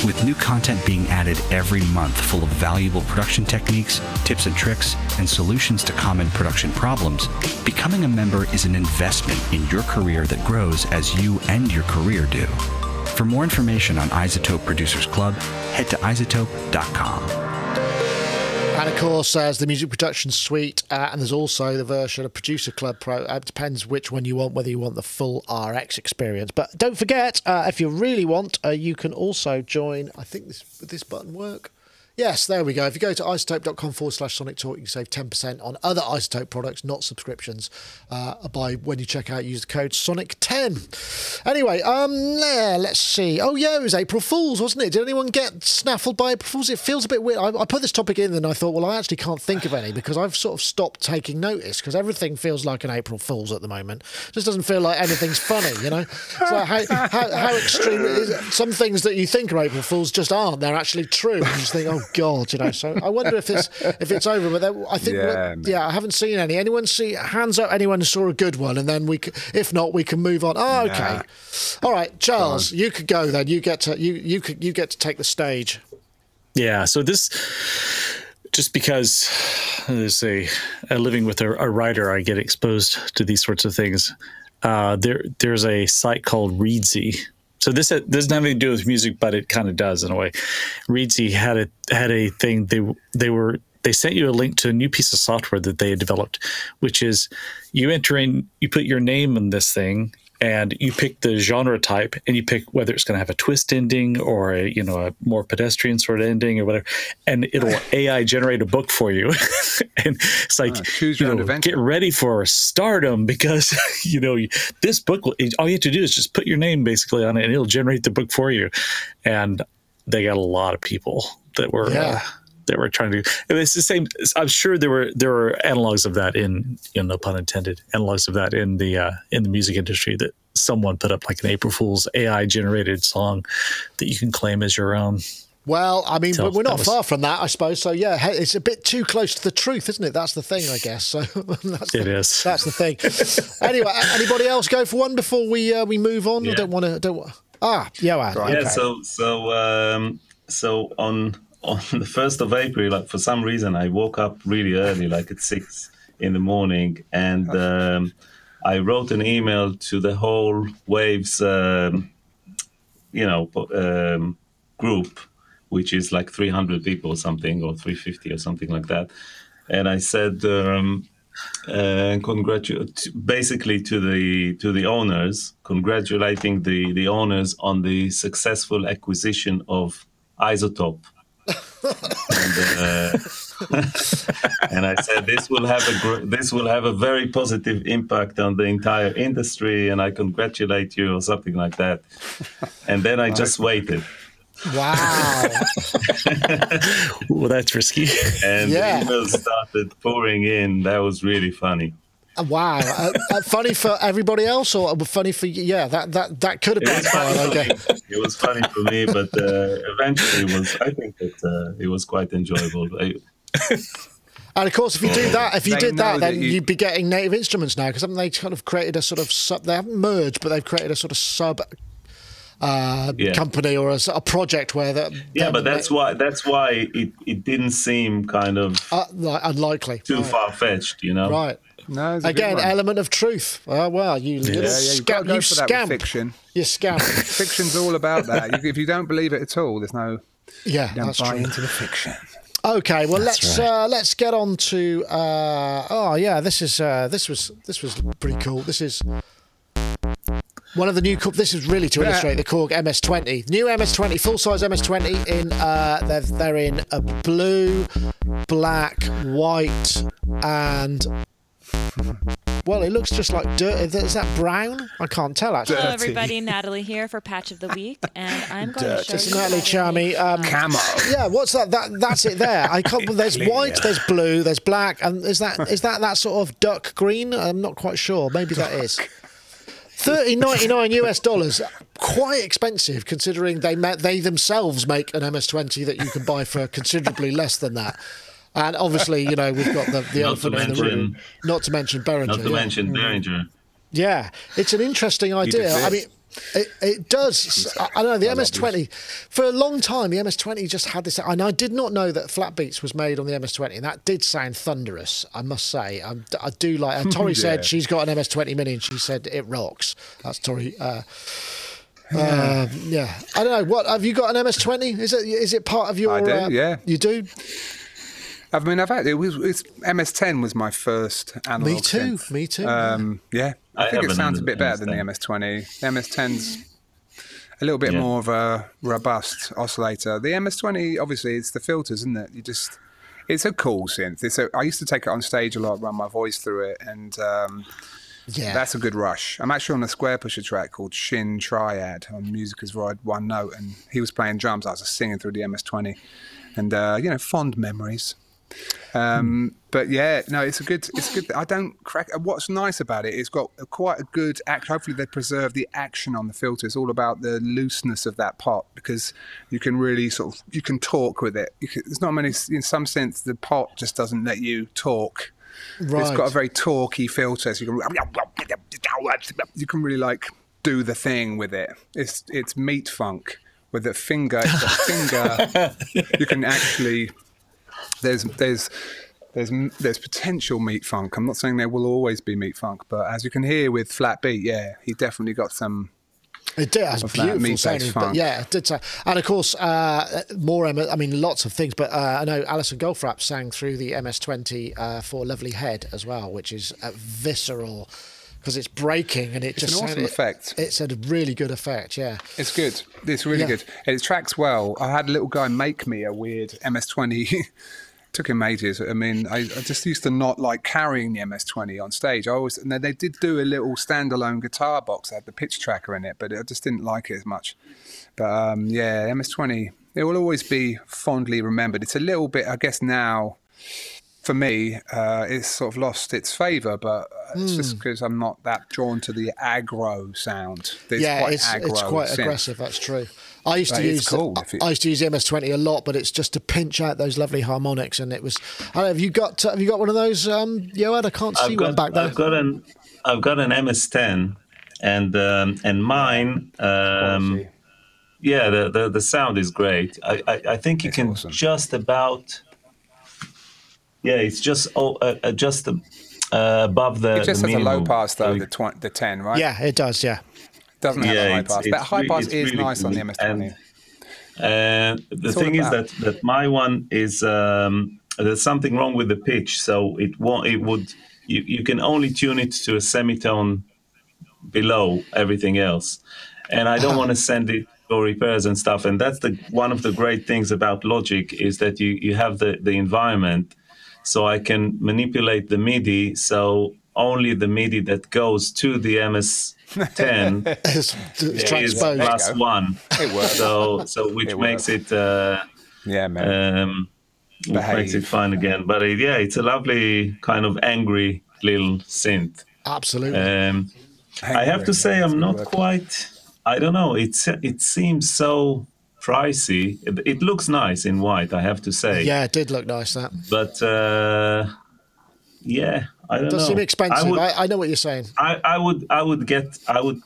[SPEAKER 6] With new content being added every month full of valuable production techniques, tips and tricks, and solutions to common production problems, becoming a member is an investment in your career that grows as you and your career do. For more information on iZotope Producers Club, head to izotope.com.
[SPEAKER 1] And of course, there's the music production suite, uh, and there's also the version of Producer Club Pro. Uh, It depends which one you want, whether you want the full RX experience. But don't forget, uh, if you really want, uh, you can also join. I think this this button work. Yes, there we go. If you go to izotope.com forward slash Sonic Talk, you can save 10% on other iZotope products, not subscriptions, uh, by when you check out, use the code Sonic10. Anyway, um, yeah, let's see. Oh, yeah, it was April Fool's, wasn't it? Did anyone get snaffled by April Fool's? It feels a bit weird. I, I put this topic in and I thought, well, I actually can't think of any because I've sort of stopped taking notice because everything feels like an April Fool's at the moment. It just doesn't feel like anything's funny, you know? How, how, how extreme is Some things that you think are April Fool's just aren't. They're actually true. You just think, oh, God, you know. So I wonder if it's if it's over. But there, I think,
[SPEAKER 2] Yeah,
[SPEAKER 1] yeah. I haven't seen any. Anyone see hands up? Anyone saw a good one, and then we, if not, we can move on. Oh, okay.
[SPEAKER 2] Nah.
[SPEAKER 1] All right, Charles, you could go then. You get to you you could you get to take the stage.
[SPEAKER 4] Yeah. So this, just because there's a, a living with a, a writer, I get exposed to these sorts of things. Uh, there, there's a site called Reedsy. So this uh, ha- doesn't have anything to do with music, but it kind of does in a way. Reedsy had a had a thing. They they were they sent you a link to a new piece of software that they had developed, which is you enter in, you put your name in this thing, and you pick the genre type, and you pick whether it's going to have a twist ending or a you know a more pedestrian sort of ending or whatever, and it'll AI generate a book for you, and it's like
[SPEAKER 2] choose
[SPEAKER 4] you know, get ready for stardom because you know this book. Will, all you have to do is just put your name basically on it, and it'll generate the book for you, and they got a lot of people that were.
[SPEAKER 1] Yeah.
[SPEAKER 4] Uh, that were trying to and it's the same i'm sure there were there were analogs of that in you know no pun intended analogs of that in the uh in the music industry that someone put up like an april fool's ai generated song that you can claim as your own
[SPEAKER 1] Well, I mean,
[SPEAKER 4] So
[SPEAKER 1] we're not
[SPEAKER 4] was-
[SPEAKER 1] far from that, I suppose. So yeah, it's a bit too close to the truth, isn't it? That's the thing, I guess. So that's
[SPEAKER 4] It
[SPEAKER 1] the,
[SPEAKER 4] is.
[SPEAKER 1] That's the thing. anyway, anybody else go for one before we uh, we move on? I don't want to. Don't. wa- Ah, yeah,
[SPEAKER 2] Right.
[SPEAKER 3] Yeah. So so um, so on on the first of April, like for some reason, I woke up really early, like at six in the morning, and um, I wrote an email to the whole Waves, um, you know, um, group, which is like 300 people or something, or 350 or something like that, and I said. Um, uh, congratulate basically to the to the owners, congratulating the the owners on the successful acquisition of iZotope. And, uh, and I said this will have a gr- this will have a very positive impact on the entire industry, and I congratulate you or something like that. And then I just waited,
[SPEAKER 1] Wow.
[SPEAKER 4] well that's risky
[SPEAKER 3] and
[SPEAKER 1] Yeah.
[SPEAKER 3] the emails started pouring in. That was really funny.
[SPEAKER 1] Wow. Uh, uh, funny for everybody else, or funny for you? Yeah, that that that could have been
[SPEAKER 3] was funny
[SPEAKER 1] Okay.
[SPEAKER 3] It was funny for me, but uh, eventually it was. I think that uh, it was quite enjoyable. I,
[SPEAKER 1] And of course, if you do that, if you
[SPEAKER 2] They
[SPEAKER 1] did that, then
[SPEAKER 2] that you-
[SPEAKER 1] you'd be getting native instruments now because haven't they kind of created a sort of sub? They haven't merged, but they've created a sort of sub uh,
[SPEAKER 3] Yeah.
[SPEAKER 1] company or a project where that.
[SPEAKER 3] Yeah, but that's
[SPEAKER 1] they-
[SPEAKER 3] why that's why it, it didn't seem kind of
[SPEAKER 1] uh, like, unlikely.
[SPEAKER 3] too
[SPEAKER 1] right.
[SPEAKER 3] far fetched, you know.
[SPEAKER 1] Right.
[SPEAKER 2] No, it's a good
[SPEAKER 1] Again,
[SPEAKER 2] one.
[SPEAKER 1] element of truth. Oh, well, you little
[SPEAKER 2] Yeah, yeah, you've got to go
[SPEAKER 1] You
[SPEAKER 2] for that fiction.
[SPEAKER 1] You scamp.
[SPEAKER 2] Fiction's all about that. You- if you don't believe it at all, there's no.
[SPEAKER 1] Yeah,
[SPEAKER 2] You don't
[SPEAKER 1] that's
[SPEAKER 2] buy
[SPEAKER 1] true.
[SPEAKER 2] into the fiction.
[SPEAKER 1] Okay, well
[SPEAKER 6] That's
[SPEAKER 1] let's
[SPEAKER 6] right.
[SPEAKER 1] uh, let's get on to uh, oh yeah, this is uh, this was this was pretty cool. This is one of the new. Korg- This is really to illustrate the Korg MS20, new MS20, full size MS20 in uh, they're they're in a blue, black, white, and well, it looks just like dirt. Is that brown? I can't tell actually.
[SPEAKER 7] Hello,
[SPEAKER 2] Dirty.
[SPEAKER 7] everybody. Natalie here for Patch of the Week, and I'm going to show you.
[SPEAKER 1] Natalie
[SPEAKER 7] how to
[SPEAKER 1] Charmy. Um,
[SPEAKER 2] Camo.
[SPEAKER 1] Yeah, what's that? That that's it there. I can't. There's white, there's blue, there's black, and is that is that that sort of duck green? I'm not quite sure. Maybe that is. Thirty ninety nine US dollars, quite expensive considering they ma- they themselves make an MS20 that you can buy for considerably less than that. And obviously, you know, we've got the, the
[SPEAKER 3] Not to
[SPEAKER 1] elephant in the room.
[SPEAKER 3] mention-
[SPEAKER 1] Not to mention Behringer.
[SPEAKER 3] Not to
[SPEAKER 1] yeah.
[SPEAKER 3] mention Behringer.
[SPEAKER 1] Yeah, it's an interesting idea. I mean, it, it does. I, I don't know the MS20. For a long time, the MS20 just had this, and I did not know that Flat Beats was made on the MS20, and that did sound thunderous. I must say, I, I do like. And Tori
[SPEAKER 2] Yeah.
[SPEAKER 1] said she's got an MS20 Mini, and she said it rocks. That's Tori. Uh, yeah. yeah, I don't know. What have you got an MS20? Is it is it part of your?
[SPEAKER 2] I do,
[SPEAKER 1] uh,
[SPEAKER 2] yeah.
[SPEAKER 1] you do.
[SPEAKER 2] I mean, I've had it was it's, MS10 was my first analog.
[SPEAKER 1] Me too.
[SPEAKER 2] synth.
[SPEAKER 1] Me too.
[SPEAKER 2] Um, yeah, I,
[SPEAKER 3] I
[SPEAKER 2] think it sounds a bit better than the
[SPEAKER 3] MS10.
[SPEAKER 2] MS20. The MS10's a little bit
[SPEAKER 3] Yeah.
[SPEAKER 2] more of a robust oscillator. The MS20, obviously, it's the filters, isn't it? You just, it's a cool synth. It's a, I used to take it on stage a lot, run my voice through it, and um,
[SPEAKER 1] yeah,
[SPEAKER 2] that's a good rush. I'm actually on a Squarepusher track called Shin Triad on Music Is Rotted One Note, and he was playing drums. I was just singing through the MS20, and uh, you know, fond memories. Um, but yeah, no, it's a good. It's good. I don't crack. What's nice about it? It's got a, quite a good act. Hopefully, they preserve the action on the filter. It's all about the looseness of that pot because you can really sort of you can talk with it. Can, there's not many. In some sense, the pot just doesn't let you talk.
[SPEAKER 1] right.
[SPEAKER 2] It's got a very talky filter, so you can you can really like do the thing with it. It's it's meat funk with a finger. It's a finger. you can actually there's there's there's there's potential meat funk. I'm not saying there will always be meat funk, but as you can hear with Flat Beat, yeah, he definitely got some.
[SPEAKER 1] It did. It's
[SPEAKER 2] of that
[SPEAKER 1] beautiful sounding, but
[SPEAKER 2] funk.
[SPEAKER 1] yeah, it did. Sound. And of course, uh, more. I mean, lots of things. But uh, I know Alison Goldfrapp sang through the MS20 uh, for "Lovely Head" as well, which is uh, visceral because it's breaking and it just
[SPEAKER 2] an awesome
[SPEAKER 1] sounded-
[SPEAKER 2] effect.
[SPEAKER 1] It's a really good effect. Yeah.
[SPEAKER 2] It's good. It's really
[SPEAKER 1] Yeah.
[SPEAKER 2] good. And it tracks well. I had a little guy make me a weird MS20. Took him ages. I mean, I, I just used to not like carrying the MS20 on stage. I always, and they did do a little standalone guitar box that had the pitch tracker in it, but I just didn't like it as much. But um, yeah, MS20, it will always be fondly remembered. It's a little bit, I guess, now for me, uh, it's sort of lost its favour, but it's
[SPEAKER 1] Hmm.
[SPEAKER 2] just because I'm not that drawn to the aggro sound. It's
[SPEAKER 1] yeah,
[SPEAKER 2] quite
[SPEAKER 1] it's
[SPEAKER 2] aggro
[SPEAKER 1] it's quite
[SPEAKER 2] synth.
[SPEAKER 1] aggressive. That's true. I used to
[SPEAKER 2] But it's
[SPEAKER 1] use
[SPEAKER 2] cool
[SPEAKER 1] I,
[SPEAKER 2] you-
[SPEAKER 1] I used to use MS20 a lot, but it's just to pinch out those lovely harmonics, and it was. I don't know, have you got have you got one of those, um, Yoad? I can't see
[SPEAKER 3] I've
[SPEAKER 1] one
[SPEAKER 3] got,
[SPEAKER 1] back there.
[SPEAKER 3] I've got an I've got an MS10, and um, and mine. Um, yeah, the, the the sound is great. I I, I think you
[SPEAKER 2] It's
[SPEAKER 3] can
[SPEAKER 2] awesome.
[SPEAKER 3] just about. Yeah, it's just oh, uh, uh, just uh, above the.
[SPEAKER 2] It just
[SPEAKER 3] the
[SPEAKER 2] has a low pass though,
[SPEAKER 3] it-
[SPEAKER 2] the tw- the ten, right?
[SPEAKER 1] yeah, it does. Yeah.
[SPEAKER 2] doesn't have
[SPEAKER 3] Yeah,
[SPEAKER 2] a high
[SPEAKER 3] it's-
[SPEAKER 2] pass.
[SPEAKER 3] it's
[SPEAKER 2] That high
[SPEAKER 3] re-
[SPEAKER 2] pass is
[SPEAKER 3] really
[SPEAKER 2] nice on the
[SPEAKER 3] good.
[SPEAKER 2] MS20.
[SPEAKER 3] And uh, the
[SPEAKER 2] It's
[SPEAKER 3] thing is
[SPEAKER 2] about-
[SPEAKER 3] that that my one is um, there's something wrong with the pitch, so it won't. It would you, you can only tune it to a semitone below everything else, and I don't want to send it for repairs and stuff. And that's the one of the great things about Logic is that you you have the the environment, so I can manipulate the MIDI so only the MIDI that goes to the MS10
[SPEAKER 1] It's, it's
[SPEAKER 3] is
[SPEAKER 1] transposed.
[SPEAKER 3] plus one.
[SPEAKER 2] It works.
[SPEAKER 3] So so which
[SPEAKER 2] It
[SPEAKER 3] makes
[SPEAKER 2] works.
[SPEAKER 3] it. Uh,
[SPEAKER 2] Yeah, man.
[SPEAKER 3] um, makes it
[SPEAKER 2] Behave.
[SPEAKER 3] fun again. But it, yeah, it's a lovely kind of angry little synth.
[SPEAKER 1] Absolutely.
[SPEAKER 3] Um, I have to say, I'm not quite. I don't know. It's it seems so pricey. It, it looks nice in white. I have to say.
[SPEAKER 1] yeah, it did look nice. That
[SPEAKER 3] But uh, yeah, I don't
[SPEAKER 1] does
[SPEAKER 3] know.
[SPEAKER 1] seem expensive.
[SPEAKER 3] I would,
[SPEAKER 1] I, I know what you're saying.
[SPEAKER 3] I, I would I would get I would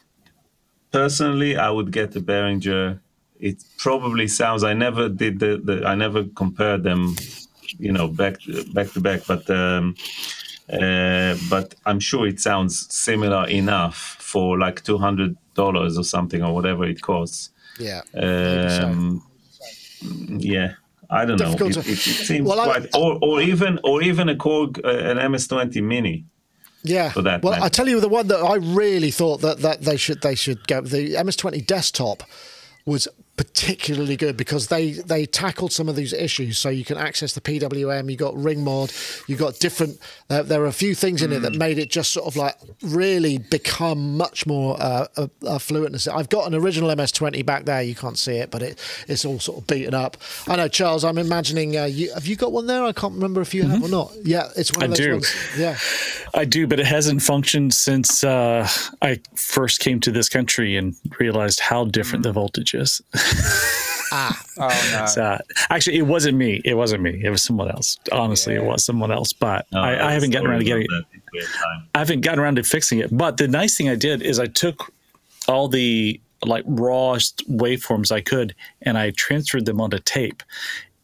[SPEAKER 3] personally, I would get the Behringer. It probably sounds. I never did the, the I never compared them, you know, back back to back. But um, uh, but I'm sure it sounds similar enough for like two hundred dollars or something or whatever it costs.
[SPEAKER 1] Yeah.
[SPEAKER 3] Um, yeah, I don't know. It, it, it seems
[SPEAKER 1] Well, I-
[SPEAKER 3] quite, or or even or even a Korg, uh, an MS20 Mini.
[SPEAKER 1] Yeah.
[SPEAKER 3] for that
[SPEAKER 1] well,
[SPEAKER 3] matter.
[SPEAKER 1] I tell you the one that I really thought that, that they should they should go the MS20 desktop was particularly good because they they tackled some of these issues. So you can access the PWM you got ring mod you got different uh, there are a few things in it
[SPEAKER 3] Hmm.
[SPEAKER 1] that made it just sort of like really become much more uh, uh, uh, fluent I've got an original MS20 back there you can't see it but it it's all sort of beaten up. I know Charles I'm imagining uh, you have you got one there? I can't remember if you have or not. Yeah it's one of
[SPEAKER 4] I
[SPEAKER 1] those
[SPEAKER 4] do.
[SPEAKER 1] ones. Yeah.
[SPEAKER 4] I do, but it hasn't functioned since uh, I first came to this country and realized how different the voltage is.
[SPEAKER 2] Oh no.
[SPEAKER 4] Uh, actually, it wasn't me. It wasn't me. It was someone else. Honestly, it was someone else. But
[SPEAKER 3] No,
[SPEAKER 4] I, I haven't gotten around to getting.
[SPEAKER 3] about that. We have time.
[SPEAKER 4] I haven't gotten around to fixing it. But the nice thing I did is I took all the like raw waveforms I could and I transferred them onto tape.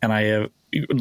[SPEAKER 4] And I have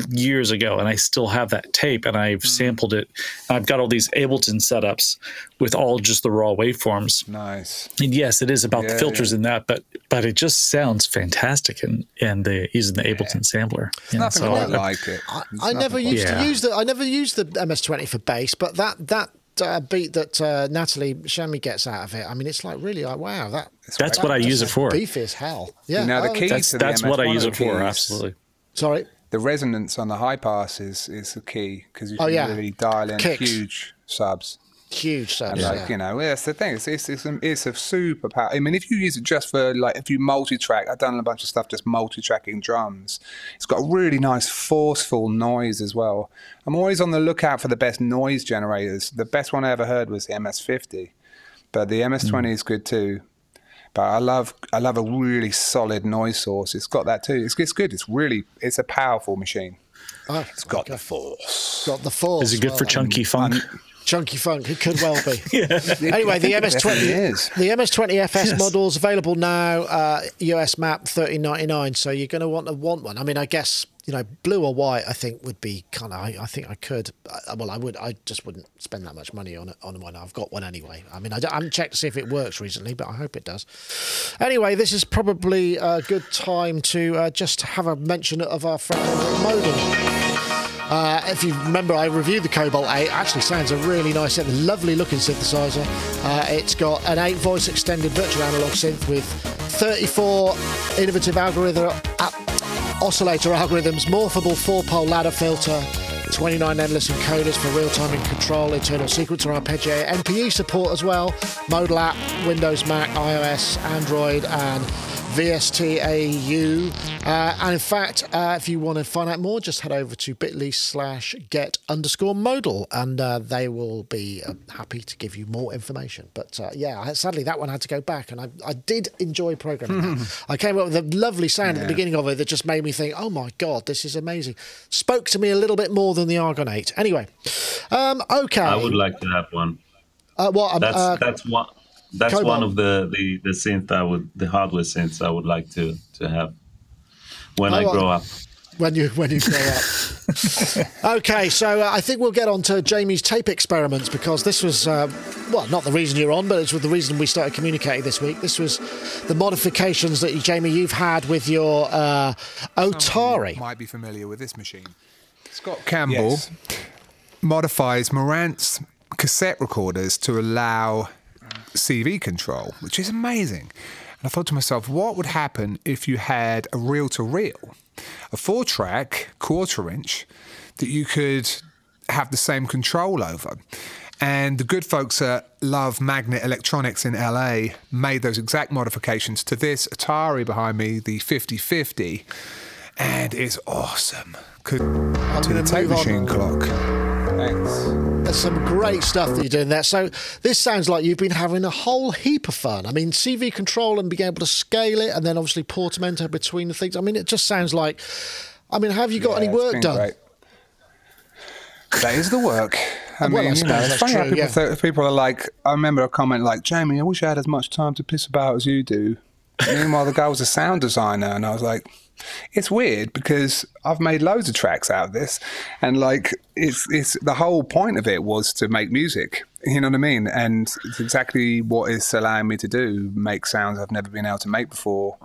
[SPEAKER 4] years ago, and I still have that tape, and I've sampled it. I've got all these Ableton setups with all just the raw waveforms.
[SPEAKER 2] Nice.
[SPEAKER 4] And yes, it is about the
[SPEAKER 2] Yeah,
[SPEAKER 4] filters in that, but but it just sounds fantastic, and and the using the Ableton sampler. You
[SPEAKER 2] Nothing
[SPEAKER 4] so
[SPEAKER 2] quite
[SPEAKER 4] I-
[SPEAKER 2] like it.
[SPEAKER 1] I,
[SPEAKER 2] There's
[SPEAKER 1] I never used
[SPEAKER 4] Yeah.
[SPEAKER 1] to use the I never used the MS20 for bass, but that that uh, beat that uh, Natalie Shami gets out of it, I mean, it's like really like wow, that
[SPEAKER 4] That's what I use it for.
[SPEAKER 1] Beef is hell. Yeah,
[SPEAKER 2] You know, the
[SPEAKER 1] oh,
[SPEAKER 2] key
[SPEAKER 4] That's
[SPEAKER 2] to the
[SPEAKER 4] that's what I use it for.
[SPEAKER 2] keys.
[SPEAKER 4] Absolutely.
[SPEAKER 1] Sorry,
[SPEAKER 2] The resonance on the high pass is is the key because you
[SPEAKER 1] Oh,
[SPEAKER 2] can
[SPEAKER 1] yeah.
[SPEAKER 2] really dial in
[SPEAKER 1] Kicks.
[SPEAKER 2] huge subs.
[SPEAKER 1] huge
[SPEAKER 2] And
[SPEAKER 1] subs.
[SPEAKER 2] like you know, yeah, that's the thing. It's it's it's, a- it's a super power. I mean, if you use it just for like if you multi-track, I've done a bunch of stuff just multi-tracking drums. It's got a really nice forceful noise as well. I'm always on the lookout for the best noise generators. The best one I ever heard was the MS50, but the MS20 hmm. is good too. But I love I love a really solid noise source. It's got that too. It's, it's good. It's really it's a powerful machine.
[SPEAKER 1] Oh,
[SPEAKER 2] It's got the force.
[SPEAKER 1] got the force.
[SPEAKER 4] Is it good
[SPEAKER 1] well,
[SPEAKER 4] for chunky funk?
[SPEAKER 1] Chunky funk, it could well be. Anyway, the MS20,
[SPEAKER 2] is.
[SPEAKER 1] the MS20 FS
[SPEAKER 4] Yes.
[SPEAKER 1] models available now. Uh, US map thirteen ninety nine. So you're going to want to want one. I mean, I guess you know, blue or white. I think would be kind of. I, I think I could. Uh, well, I would. I just wouldn't spend that much money on it on one. I've got one anyway. I mean, I, I haven't checked to see if it works recently, but I hope it does. Anyway, this is probably a good time to uh, just have a mention of our friend over Modal. Uh, if you remember, I reviewed the Cobalt 8. Actually, sounds a really nice, lovely looking synthesizer. Uh, it's got an 8 voice extended virtual analog synth with 34 innovative algorithm, uh, oscillator algorithms, morphable four pole ladder filter. 29 endless encoders for real-time and control, internal sequencer arpeggio, MPE support as well, Modal app, Windows, Mac, iOS, Android, and VSTAU. Uh, and in fact, uh, if you want to find out more, just head over to bit.ly slash get underscore modal and uh, they will be uh, happy to give you more information. But uh, yeah, sadly, that one had to go back and I, I did enjoy programming that. I came up with a lovely sound at the beginning of it that just made me think, oh my God, this is amazing. Spoke to me a little bit more than the Argon 8. Anyway, um, okay.
[SPEAKER 3] I would like to have one.
[SPEAKER 1] uh, what, um,
[SPEAKER 3] That's
[SPEAKER 1] uh,
[SPEAKER 3] that's one. That's
[SPEAKER 1] Cobalt.
[SPEAKER 3] one of the, the the synth I would the hardware synths I would like to to have when I
[SPEAKER 1] Oh,
[SPEAKER 3] grow
[SPEAKER 1] uh,
[SPEAKER 3] up.
[SPEAKER 1] when you when you grow up. okay, so uh, I think we'll get on to Jamie's tape experiments because this was uh, well not the reason you're on, but it's the reason we started communicating this week. This was the modifications that you, Jamie you've had with your uh, Otari.
[SPEAKER 8] might be familiar with this machine. Scott Campbell modifies Marantz cassette recorders to allow CV control, which is amazing. And I thought to myself, what would happen if you had a reel to reel, a four track quarter inch that you could have the same control over? And the good folks at Love Magnet Electronics in LA made those exact modifications to this Otari behind me, the 5050 and it's awesome. Could to the tape
[SPEAKER 1] move on.
[SPEAKER 8] machine clock.
[SPEAKER 2] Thanks.
[SPEAKER 1] There's some great stuff that you're doing there. So this sounds like you've been having a whole heap of fun. I mean, CV control and being able to scale it, and then obviously portamento between the things. I mean, it just sounds like. I mean, have you got
[SPEAKER 2] Yeah,
[SPEAKER 1] any work done?
[SPEAKER 2] great. That is the work. I
[SPEAKER 1] Well, I
[SPEAKER 2] mean, you know, it's
[SPEAKER 1] that's
[SPEAKER 2] funny how people,
[SPEAKER 1] yeah.
[SPEAKER 2] th- people are like, I remember a comment like, Jamie, I wish I had as much time to piss about as you do. Meanwhile, the guy was a sound designer, and I was like, it's weird because I've made loads of tracks out of this, and like, it's it's the whole point of it was to make music. You know what I mean? And it's exactly what it's allowing me to do: make sounds I've never been able to make before.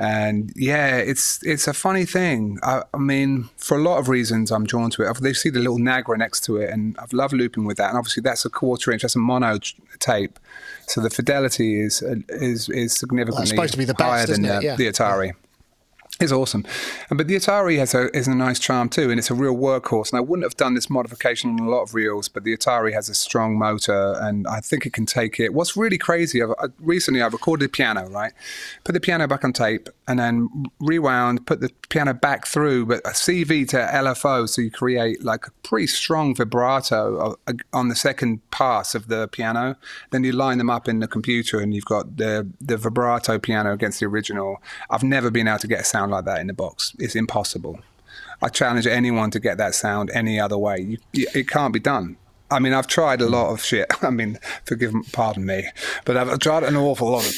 [SPEAKER 2] And yeah, it's it's a funny thing. I, I mean, for a lot of reasons, I'm drawn to it. I've- They see the little Nagra next to it, and I've loved looping with that. And obviously, that's a quarter inch. That's a mono t- tape, so the fidelity is is is significantly
[SPEAKER 1] supposed to be the best,
[SPEAKER 2] higher than the,
[SPEAKER 1] Yeah.
[SPEAKER 2] the Otari. It's awesome, but the Otari has a is a nice charm too, and it's a real workhorse. And I wouldn't have done this modification on a lot of reels, but the Otari has a strong motor, and I think it can take it. What's really crazy? I've, I, recently, I recorded piano, right? Put the piano back on tape, and then rewound, put the piano back through, but a CV to LFO, so you create like a pretty strong vibrato uh, on the second pass of the piano. Then you line them up in the computer, and you've got the the vibrato piano against the original. I've never been able to get a sound like that in the box. It's impossible. I challenge anyone to get that sound any other way. You, it can't be done. I mean, I've tried a lot of shit. I mean, forgive, me, pardon me, but I've, I've tried an awful lot of,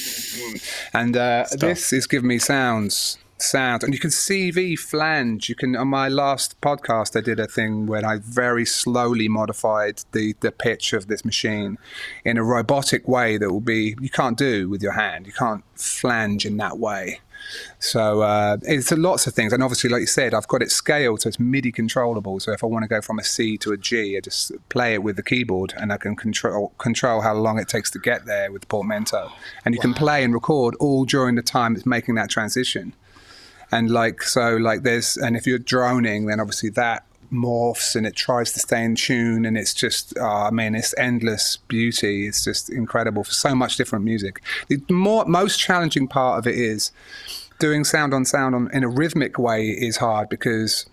[SPEAKER 2] and uh, this is giving me sounds, sounds, and you can CV flange. You can on my last podcast, I did a thing where I very slowly modified the the pitch of this machine in a robotic way that will be you can't do with your hand. You can't flange in that way. So uh, it's lots of things, and obviously, like you said, I've got it scaled so it's MIDI controllable. So if I want to go from a C to a G, I just play it with the keyboard, and I can control control how long it takes to get there with the portamento. And you can play and record all during the time it's making that transition. And like so, like there's, and if you're droning, then obviously that morphs and it tries to stay in tune, and it's just, oh, I mean, it's endless beauty. It's just incredible for so much different music. The more most challenging part of it is doing sound on sound on in a rhythmic way is hard because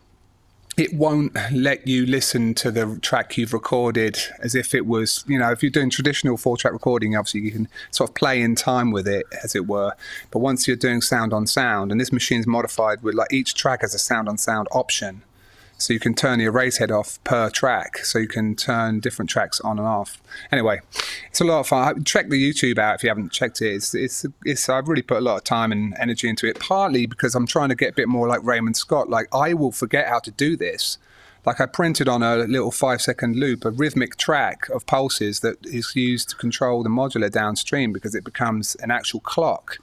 [SPEAKER 2] it won't let you listen to the track you've recorded as if it was, you know, if you're doing traditional four track recording, obviously you can sort of play in time with it, as it were. But once you're doing sound on sound, and this machine's modified with like each track has a sound on sound option. So you can turn the erase head off per track, so you can turn different tracks on and off. Anyway, it's a lot of fun. Check the YouTube out if you haven't checked it. It's, it's, it's I've really put a lot of time and energy into it. Partly because I'm trying to get a bit more like Raymond Scott. Like I will forget how to do this. Like I printed on a little five second loop a rhythmic track of pulses that is used to control the modular downstream because it becomes an actual clock.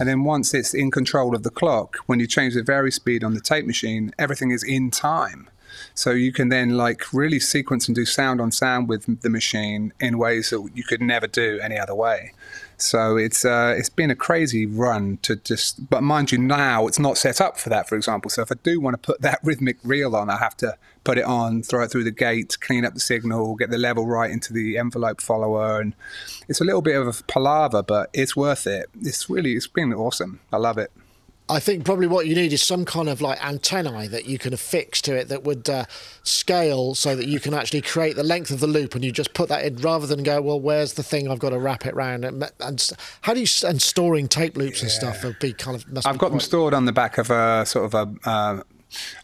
[SPEAKER 2] And then once it's in control of the clock, when you change the vary speed on the tape machine, everything is in time. So you can then like really sequence and do sound on sound with the machine in ways that you could never do any other way. So it's uh, it's been a crazy run to just, but mind you, now it's not set up for that. For example, so if I do want to put that rhythmic reel on, I have to put it on, throw it through the gate, clean up the signal, get the level right into the envelope follower, and it's a little bit of a palaver, but it's worth it. It's really it's been awesome. I love it.
[SPEAKER 1] I think probably what you need is some kind of like antennae that you can affix to it that would uh, scale so that you can actually create the length of the loop and you just put that in rather than go, well, where's the thing I've got to wrap it round? And, and how do you, and storing tape loops and stuff would be kind of, must
[SPEAKER 2] I've got them stored on the back of a sort of a, uh,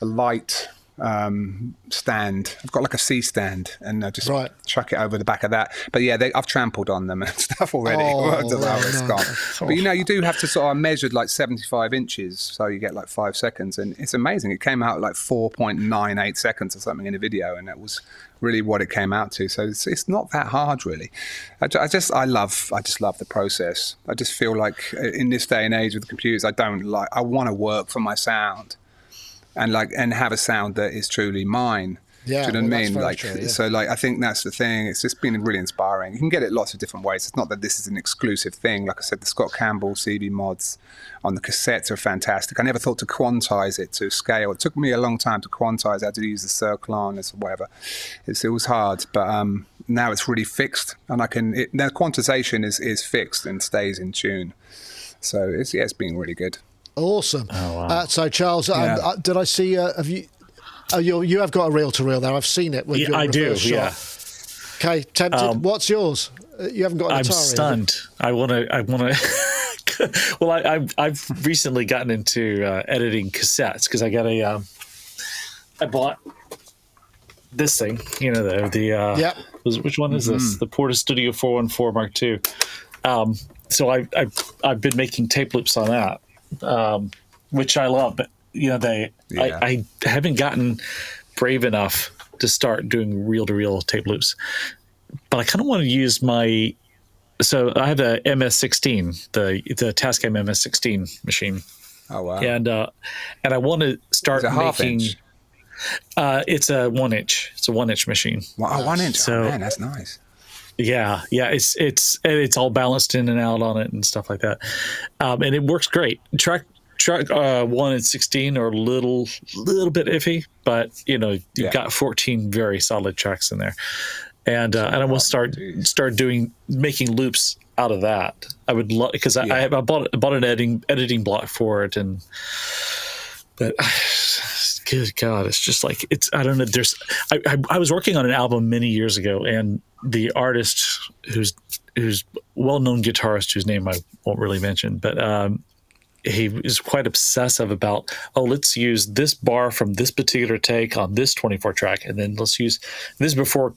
[SPEAKER 2] a light um, stand. I've got like a C stand, and I just
[SPEAKER 1] Right.
[SPEAKER 2] chuck it over the back of that. But yeah, they, I've trampled on them and stuff already.
[SPEAKER 1] Oh,
[SPEAKER 2] I don't know how
[SPEAKER 1] no, no.
[SPEAKER 2] But you know, you do have to sort of measured like 75 inches, so you get like five seconds, and it's amazing. It came out like 4.98 seconds or something in the video, and that was really what it came out to. So it's, it's not that hard, really. I, I just I love I just love the process. I just feel like uh, in this day and age with computers, I don't like I want to work for my sound and like and have a sound that is truly mine.
[SPEAKER 1] Yeah,
[SPEAKER 2] Do you know
[SPEAKER 1] well,
[SPEAKER 2] what I mean? Like,
[SPEAKER 1] true, yeah.
[SPEAKER 2] so like I think that's the thing. It's just been really inspiring. You can get it lots of different ways. It's not that this is an exclusive thing. Like I said, the Scott Campbell CV mods on the cassettes are fantastic. I never thought to quantize it to scale. It took me a long time to quantize how to use the circle on or whatever. It's, it was hard, but um, now it's really fixed, and I can. It, the quantization is is fixed and stays in tune. So it's yeah, it's been really good.
[SPEAKER 1] Awesome. uh, so, Charles, um, uh, did I see? Uh, have you? Oh, you you have got a reel to reel there. I've seen it. With
[SPEAKER 4] Yeah,
[SPEAKER 1] your
[SPEAKER 4] I do.
[SPEAKER 1] reverse
[SPEAKER 4] Yeah.
[SPEAKER 1] Okay, tempted.
[SPEAKER 4] Um,
[SPEAKER 1] What's yours? Uh, You haven't got an
[SPEAKER 4] I'm stunned. I want to. I want to. well, I, I've I've recently gotten into uh, editing cassettes because I got a. Um, I bought this thing, you know, the the uh, was- which one is this? The Portastudio 414 Mark II. Um, so I, I I've been making tape loops on that, um, which I love. But you know, they
[SPEAKER 2] Yeah.
[SPEAKER 4] I, I haven't gotten brave enough to start doing reel to reel tape loops. But I kind of want to use my so I have a MS16, the the Tascam MS16 machine,
[SPEAKER 2] Oh wow.
[SPEAKER 4] and uh, and I want to start
[SPEAKER 2] It's a half
[SPEAKER 4] making. Uh, it's a one inch. It's a one inch machine.
[SPEAKER 2] Wow, one inch.
[SPEAKER 4] So-
[SPEAKER 2] oh, man, that's nice.
[SPEAKER 4] Yeah, yeah. It's it's and it's all balanced in and out on it and stuff like that, um, and it works great. Track track uh, one and sixteen are a little little bit iffy, but you know you've
[SPEAKER 2] Yeah.
[SPEAKER 4] got fourteen very solid tracks in there, and uh, and I will start start doing making loops out of that. I would love because I, I, I bought I bought an editing editing block for it and but good god it's just like it's i don't know there's I, I i was working on an album many years ago and the artist who's who's well-known guitarist whose name i won't really mention but um he is quite obsessive about oh let's use this bar from this particular take on this 24 track and then let's use this before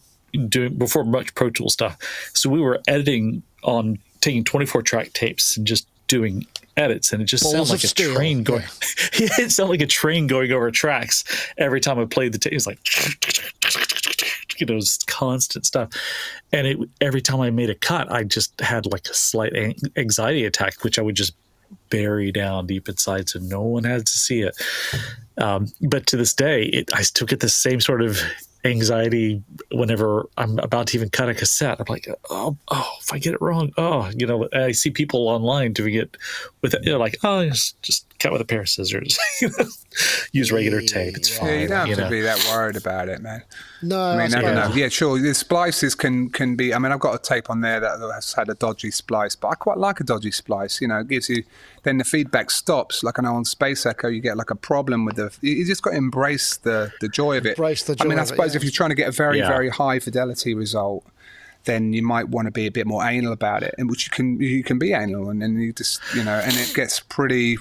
[SPEAKER 4] doing before much pro tool stuff. So we were editing on taking 24 track tapes and just doing edits and it just sounds like a
[SPEAKER 1] steel,
[SPEAKER 4] train going it sounded like a train going over tracks every time i played the tape it's like you know constant stuff. And it every time i made a cut i just had like a slight anxiety attack which i would just bury down deep inside so no one had to see it. Um, but to this day it, i still get the same sort of anxiety whenever i'm about to even cut a cassette. I'm like oh, oh if i get it wrong oh you know i see people online doing it with you know like oh just, just cut with a pair of scissors use regular tape it's fine
[SPEAKER 2] Yeah, you don't have
[SPEAKER 4] you
[SPEAKER 2] to
[SPEAKER 4] know.
[SPEAKER 2] be that worried about it, man.
[SPEAKER 1] No,
[SPEAKER 2] I mean,
[SPEAKER 1] that's
[SPEAKER 2] I don't know. Yeah, sure. The splices can can be. I mean, I've got a tape on there that has had a dodgy splice, but I quite like a dodgy splice. You know, it gives you. Then the feedback stops. Like I know on Space Echo, you get like a problem with the. You you just got to embrace the the joy of it.
[SPEAKER 1] Embrace the joy.
[SPEAKER 2] I mean, I
[SPEAKER 1] of it,
[SPEAKER 2] suppose
[SPEAKER 1] yeah.
[SPEAKER 2] if you're trying to get a very
[SPEAKER 4] Yeah.
[SPEAKER 2] very high fidelity result. Then you might want to be a bit more anal about it, and which you can you can be anal, and then you just you know, and it gets pretty.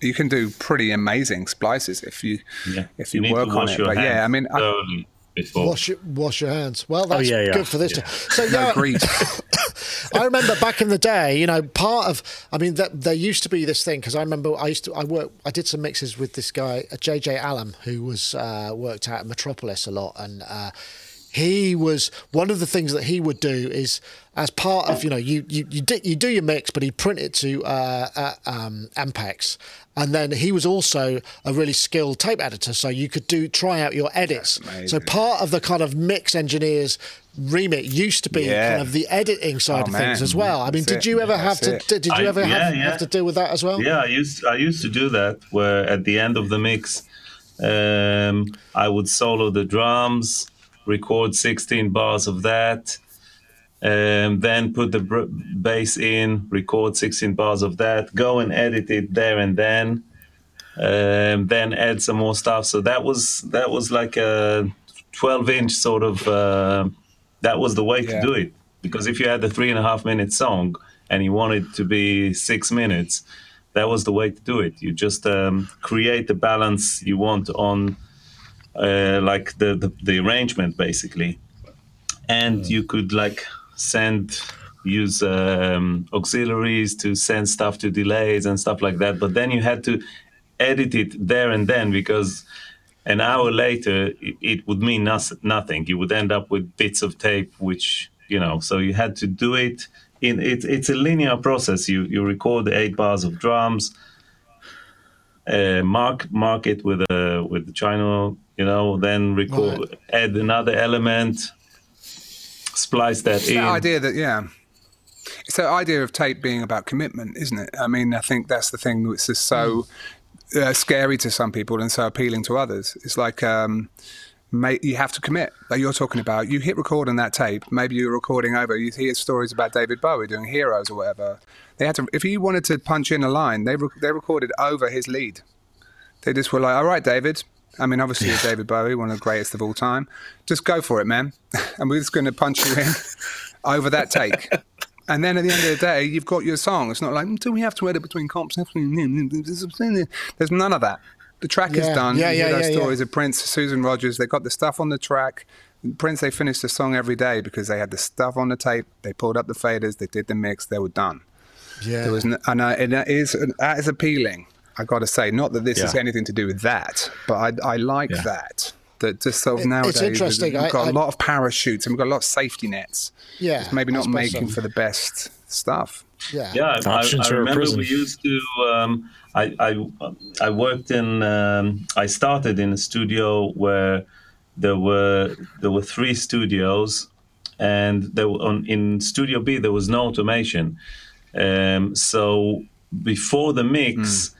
[SPEAKER 2] You can do pretty amazing splices if you
[SPEAKER 3] Yeah.
[SPEAKER 2] if you,
[SPEAKER 3] need
[SPEAKER 2] work on it. But yeah, I mean, I,
[SPEAKER 3] before.
[SPEAKER 1] Wash your, wash your hands. Well, that's
[SPEAKER 4] yeah, yeah.
[SPEAKER 1] good for this.
[SPEAKER 3] Yeah.
[SPEAKER 1] So yeah,
[SPEAKER 2] no grease.
[SPEAKER 1] I remember back in the day, you know, part of, I mean, that, there used to be this thing because I remember I used to, I work, I did some mixes with this guy, uh, JJ Allam, who was uh, worked out at Metropolis a lot, and uh, he was one of the things that he would do is as part of, you know, you you you, do, you do your mix, but he print it to uh, uh, um, Ampex. And then he was also a really skilled tape editor, so you could do try out your edits. So part of the kind of mix engineers remit used to be
[SPEAKER 2] Yeah.
[SPEAKER 1] kind of the editing side
[SPEAKER 2] Oh,
[SPEAKER 1] of things
[SPEAKER 2] man.
[SPEAKER 1] as well. I mean,
[SPEAKER 2] That's
[SPEAKER 1] did
[SPEAKER 2] it.
[SPEAKER 1] you ever
[SPEAKER 2] Yeah,
[SPEAKER 1] have to?
[SPEAKER 2] it.
[SPEAKER 1] Did, did you
[SPEAKER 3] I-
[SPEAKER 1] ever
[SPEAKER 3] yeah,
[SPEAKER 1] have,
[SPEAKER 3] yeah.
[SPEAKER 1] have to deal with that as well?
[SPEAKER 3] Yeah, I used I used to do that. Where at the end of the mix, um, I would solo the drums, record 16 bars of that, um, then put the br- bass in, record 16 bars of that, go and edit it there and then, um, then add some more stuff. So that was that was like a 12 inch sort of. Uh, that was the way
[SPEAKER 2] Yeah.
[SPEAKER 3] to do it because if you had the three and a half minute song and you wanted to be six minutes, that was the way to do it. You just um, create the balance you want on uh, like the, the the arrangement basically, and you could like send use um, auxiliaries to send stuff to delays and stuff like that. But then you had to edit it there and then because an hour later it, would mean nothing. You would end up with bits of tape, which you know. So you had to do it in. It, it's a linear process. You you record eight bars of drums, uh, mark mark it with a with the channel, you know. Then record, add another element, splice that in.
[SPEAKER 2] that idea that yeah. It's that idea of tape being about commitment isn't it? I mean i think that's the thing that's just so uh, scary to some people and so appealing to others. It's like um mate, you have to commit. Like you're talking about you hit record on that tape. Maybe you're recording over you hear stories about david bowie doing heroes or whatever. They had to if he wanted to punch in a line they, re- they recorded over his lead. They just were like all right david I mean, obviously, you're David Bowie, one of the greatest of all time. Just go for it, man. And we're just going to punch you in over that take. And then at the end of the day, you've got your song. It's not like, do we have to edit between comps? There's none of that. The track
[SPEAKER 1] Yeah.
[SPEAKER 2] is done.
[SPEAKER 1] Yeah, yeah,
[SPEAKER 2] those
[SPEAKER 1] yeah, yeah.
[SPEAKER 2] stories of Prince, Susan Rogers. They got the stuff on the track. Prince, they finished the song every day because they had the stuff on the tape. They pulled up the faders. They did the mix. They were done.
[SPEAKER 1] Yeah.
[SPEAKER 2] There was, n- and, uh, and that is that is appealing. I got to say, not that this has
[SPEAKER 4] Yeah.
[SPEAKER 2] anything to do with that, but I, I like
[SPEAKER 4] Yeah.
[SPEAKER 2] that. That just sort of
[SPEAKER 1] It-
[SPEAKER 2] nowadays,
[SPEAKER 1] it's interesting.
[SPEAKER 2] We've got a
[SPEAKER 1] I-
[SPEAKER 2] lot of parachutes and we've got a lot of safety nets.
[SPEAKER 1] Yeah,
[SPEAKER 2] Just maybe not making
[SPEAKER 1] so.
[SPEAKER 2] for the best stuff.
[SPEAKER 1] Yeah.
[SPEAKER 3] Yeah, I, I,
[SPEAKER 4] Options
[SPEAKER 3] I
[SPEAKER 4] are a
[SPEAKER 3] remember we used to. Um, I, I I worked in. Um, I started in a studio where there were there were three studios, and there were on in Studio B there was no automation. Um, so before the mix,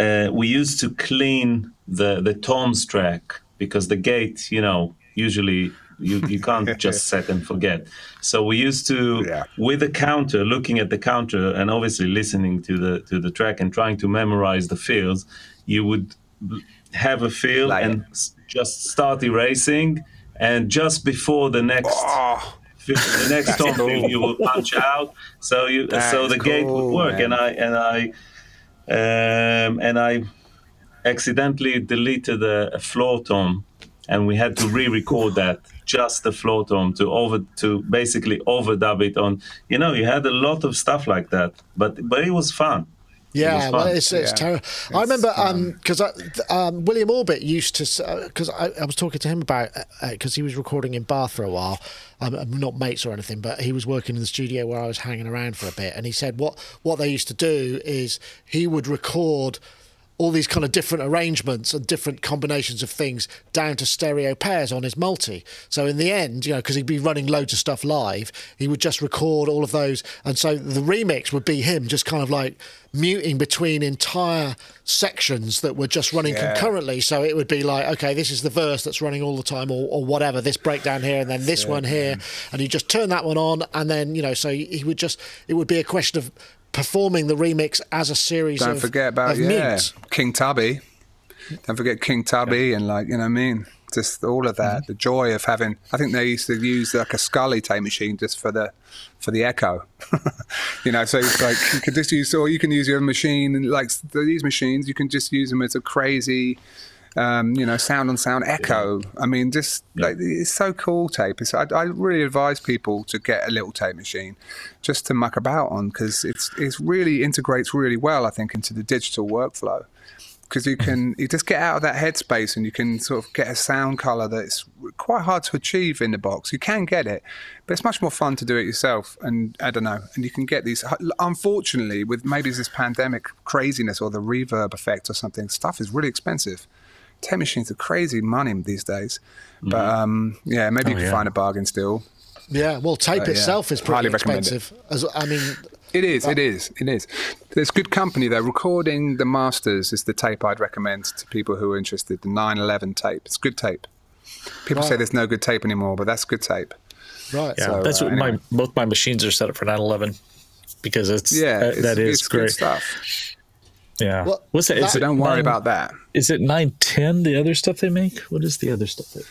[SPEAKER 3] uh, we used to clean the the toms track because the gate, you know, usually you, you can't just set and forget. So we used to
[SPEAKER 2] Yeah.
[SPEAKER 3] with the counter, looking at the counter, and obviously listening to the to the track and trying to memorize the fields. You would have a feel
[SPEAKER 2] Like
[SPEAKER 3] and s- just start erasing, and just before the next
[SPEAKER 2] Oh,
[SPEAKER 3] the next tom field you will punch out. So you
[SPEAKER 2] That
[SPEAKER 3] so the gate would work,
[SPEAKER 2] man.
[SPEAKER 3] and I and I um, and I accidentally deleted a, a floor tom, and we had to re-record that just the floor tom to over to basically overdub it on. You know, you had a lot of stuff like that, but but it was fun.
[SPEAKER 1] Yeah, well, it's, it's
[SPEAKER 2] Yeah.
[SPEAKER 1] terrible. I remember because um, William Orbit used to because I, I was talking to him about because he was recording in Bath for a while. Um, I'm not mates or anything, but he was working in the studio where I was hanging around for a bit, and he said what what they used to do is he would record all these kind of different arrangements and different combinations of things down to stereo pairs on his multi. So in the end, you know, because he'd be running loads of stuff live, he would just record all of those, and so the remix would be him just kind of like muting between entire sections that were just running
[SPEAKER 2] Yeah.
[SPEAKER 1] concurrently. So it would be like, okay, this is the verse that's running all the time, or, or whatever. This breakdown here, and then this one here, and you just turn that one on, and then you know, so he would just it would be a question of performing the remix as a series
[SPEAKER 2] don't
[SPEAKER 1] of
[SPEAKER 2] forget about
[SPEAKER 1] of
[SPEAKER 2] yeah,
[SPEAKER 1] mutes.
[SPEAKER 2] King Tubby. Don't forget King Tubby and like you know what I mean. Just all of that, mm-hmm. the joy of having. I think they used to use like a Scully tape machine just for the for the echo. you know, so it's like you could just use, or you can use your machine and like these machines, you can just use them as a crazy. Um, you know, sound on sound echo. I mean, just like it's so cool. Tape. It's, I, I really advise people to get a little tape machine, just to muck about on because it's it's really integrates really well. I think into the digital workflow because you can you just get out of that headspace and you can sort of get a sound color that's quite hard to achieve in the box. You can get it, but it's much more fun to do it yourself. And I don't know, and you can get these. Unfortunately, with maybe this pandemic craziness or the reverb effect or something, stuff is really expensive. Tape machines are crazy money these days, but um, yeah, maybe you can
[SPEAKER 4] yeah.
[SPEAKER 2] find a bargain still.
[SPEAKER 1] Yeah, well, tape
[SPEAKER 2] Uh, yeah.
[SPEAKER 1] itself is pretty
[SPEAKER 2] Highly
[SPEAKER 1] expensive. As I mean,
[SPEAKER 2] It is, it is, it is. There's good company though. Recording the Masters is the tape I'd recommend to people who are interested. The 911 tape. It's good tape. People say there's no good tape anymore, but that's good tape.
[SPEAKER 1] right?
[SPEAKER 4] Yeah,
[SPEAKER 2] So,
[SPEAKER 4] that's
[SPEAKER 2] uh,
[SPEAKER 4] what my both my machines are set up for 911 because it's
[SPEAKER 2] Yeah,
[SPEAKER 4] that,
[SPEAKER 2] it's,
[SPEAKER 4] that is
[SPEAKER 2] it's good
[SPEAKER 4] great.
[SPEAKER 2] stuff.
[SPEAKER 4] Yeah.
[SPEAKER 1] Well,
[SPEAKER 4] What's that? Is
[SPEAKER 1] that-
[SPEAKER 2] So
[SPEAKER 4] it
[SPEAKER 2] don't worry
[SPEAKER 4] nine-
[SPEAKER 2] about that.
[SPEAKER 4] Is it 910? The other stuff they make? What is the other stuff? They,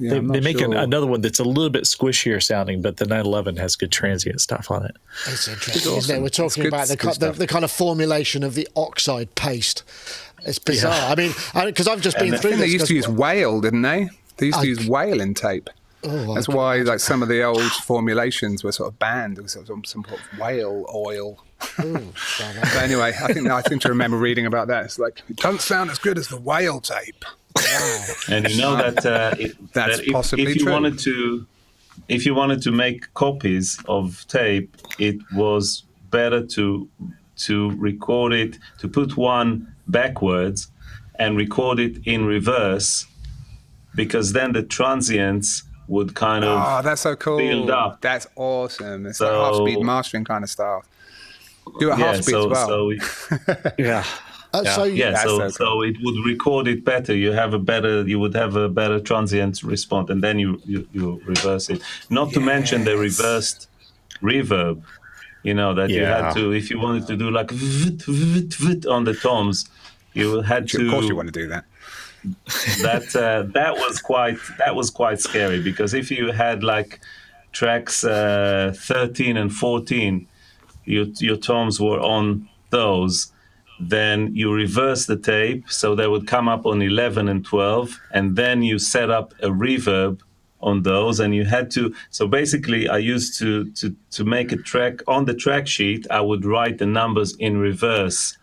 [SPEAKER 2] Yeah,
[SPEAKER 4] they, they make an, another one that's a little bit squishier sounding, but the 911 has good transient stuff on it.
[SPEAKER 1] It's interesting, isn't
[SPEAKER 2] awesome.
[SPEAKER 1] it? We're talking
[SPEAKER 2] good-
[SPEAKER 1] about the,
[SPEAKER 2] it's
[SPEAKER 1] the, the kind of formulation of the oxide paste. It's bizarre. I mean, because I've just been
[SPEAKER 3] And
[SPEAKER 1] through
[SPEAKER 2] I think they used to use whale, didn't they? They used to use whale in tape.
[SPEAKER 1] Oh,
[SPEAKER 2] That's
[SPEAKER 1] could
[SPEAKER 2] why like some of the old formulations were sort of banned. There was some, some sort of whale oil. But anyway, I think I seem to remember reading about that. It's like it doesn't sound as good as the whale tape.
[SPEAKER 3] And you know that, uh, it,
[SPEAKER 2] That's
[SPEAKER 3] that if,
[SPEAKER 2] possibly
[SPEAKER 3] if you
[SPEAKER 2] true.
[SPEAKER 3] wanted to, if you wanted to make copies of tape, it was better to to record it, to put one backwards, and record it in reverse, because then the transients would kind of
[SPEAKER 2] Oh, that's so cool.
[SPEAKER 3] build up.
[SPEAKER 2] That's awesome. It's
[SPEAKER 3] So-
[SPEAKER 2] like half speed mastering kind of style. Do it
[SPEAKER 3] yeah.
[SPEAKER 2] half speed
[SPEAKER 3] So
[SPEAKER 2] as well.
[SPEAKER 3] so it,
[SPEAKER 4] Yeah.
[SPEAKER 1] Uh, so
[SPEAKER 3] yeah,
[SPEAKER 2] That's
[SPEAKER 3] so
[SPEAKER 2] so
[SPEAKER 3] so, it would record it better. You have a better, you would have a better transient response, and then you you, you reverse it. Not to mention the reversed reverb. You know that you had to, if you wanted to do like vt, vt, vt on the toms, you had to.
[SPEAKER 2] of course, you want to do that.
[SPEAKER 3] that uh, that was quite that was quite scary because if you had like tracks uh, 13 and 14 your your toms were on those then you reverse the tape, so they would come up on 11 and 12, and then you set up a reverb on those, and you had to. So basically, I used to to to make a track on the track sheet. I would write the numbers in reverse,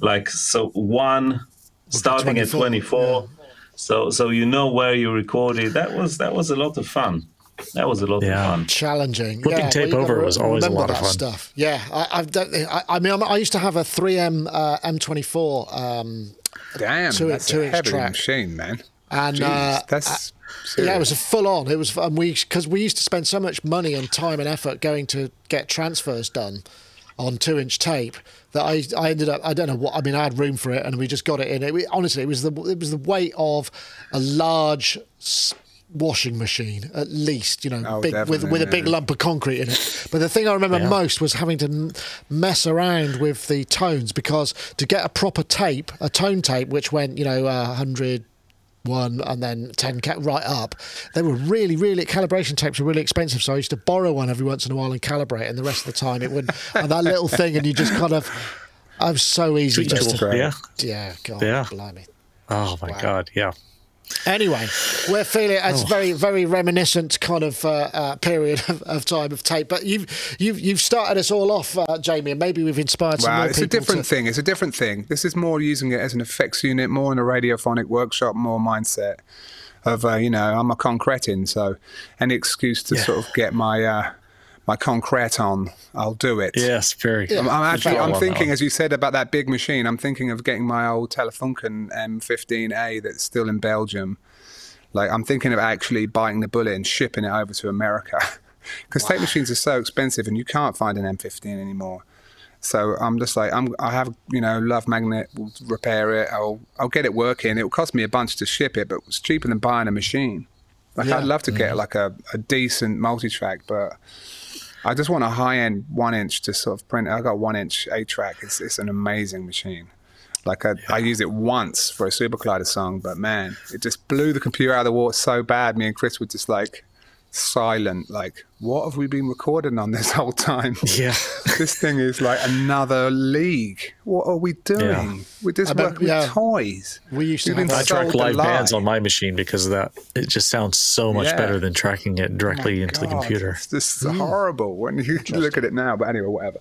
[SPEAKER 3] like so one starting at
[SPEAKER 1] 24,
[SPEAKER 3] 24. So so you know where you recorded. That was that was a lot of fun. That was a lot
[SPEAKER 4] Yeah.
[SPEAKER 3] of fun.
[SPEAKER 1] challenging.
[SPEAKER 4] Flipping
[SPEAKER 1] yeah,
[SPEAKER 4] tape
[SPEAKER 1] well,
[SPEAKER 4] over was always a lot of fun.
[SPEAKER 1] Stuff. Yeah, I, I don't. I, I mean, I'm, I used to have a 3M uh, M24, um,
[SPEAKER 2] Damn,
[SPEAKER 1] Two-
[SPEAKER 2] that's
[SPEAKER 1] two
[SPEAKER 2] a heavy
[SPEAKER 1] track.
[SPEAKER 2] machine, man.
[SPEAKER 1] and
[SPEAKER 2] Jeez,
[SPEAKER 1] uh,
[SPEAKER 2] that's
[SPEAKER 1] yeah, it was a full on. It was, and we because we used to spend so much money and time and effort going to get transfers done on two inch tape that I, I ended up I don't know what I mean I had room for it and we just got it in. It, we- honestly, it was the it was the weight of a large. S- Washing machine, at least, you know,
[SPEAKER 2] Oh,
[SPEAKER 1] big with
[SPEAKER 2] definitely,
[SPEAKER 1] with a big lump of concrete in it. But the thing I remember
[SPEAKER 4] Yeah.
[SPEAKER 1] most was having to mess around with the tones because to get a proper tape, a tone tape, which went, you know, uh, 100, one and then 10 ca- right up they were really really calibration tapes were really expensive so i used to borrow one every once in a while and calibrate and the rest of the time it would and that little thing and you just kind of i was so easy
[SPEAKER 4] Sweet
[SPEAKER 1] just to,
[SPEAKER 4] Yeah.
[SPEAKER 1] yeah god
[SPEAKER 4] Yeah.
[SPEAKER 1] blimey
[SPEAKER 4] Oh my God. Yeah.
[SPEAKER 1] Anyway, we're feeling it's very, very reminiscent kind of uh, uh, period of, of time of tape. But you've you've you've started us all off, uh, Jamie, and maybe we've inspired some
[SPEAKER 2] Wow,
[SPEAKER 1] more
[SPEAKER 2] it's a different
[SPEAKER 1] to,
[SPEAKER 2] thing. It's a different thing. This is more using it as an effects unit, more in a radiophonic workshop, more mindset of uh, you know I'm a concretin, so any excuse to sort of get my uh, my concrete on, I'll do it.
[SPEAKER 4] Yes. Very.
[SPEAKER 2] I'm, I'm actually I'm thinking,
[SPEAKER 4] oh.
[SPEAKER 2] as you said about that big machine, I'm thinking of getting my old Telefunken M15A that's still in Belgium. Like I'm thinking of actually biting the bullet and shipping it over to America, because tape machines are so expensive and you can't find an M15 anymore. So I'm just like I'm I have you know Love Magnet will repair it. I'll I'll get it working. It will cost me a bunch to ship it, but it's cheaper than buying a machine. Like
[SPEAKER 1] Yeah.
[SPEAKER 2] I'd love to get mm. like a, a decent multi-track, but I just want a high-end one-inch to sort of print. I got one inch eight-track. It's it's an amazing machine. Like I, I used it once for a Super Collider song, but man, it just blew the computer out of the water so bad. Me and Chris were just like silent. Like, what have we been recording on this whole time?
[SPEAKER 4] Yeah.
[SPEAKER 2] this thing is like another league. What are we doing?
[SPEAKER 4] Yeah.
[SPEAKER 2] We're just
[SPEAKER 1] I bet-
[SPEAKER 2] working
[SPEAKER 1] yeah.
[SPEAKER 2] with toys.
[SPEAKER 1] We used to
[SPEAKER 2] We've
[SPEAKER 1] have
[SPEAKER 2] been
[SPEAKER 1] that.
[SPEAKER 4] I track live bands on my machine because of that. It just sounds so much
[SPEAKER 2] Yeah.
[SPEAKER 4] better than tracking it directly into the
[SPEAKER 2] God,
[SPEAKER 4] computer.
[SPEAKER 2] It's just hmm. horrible when you look at it now. But anyway, whatever.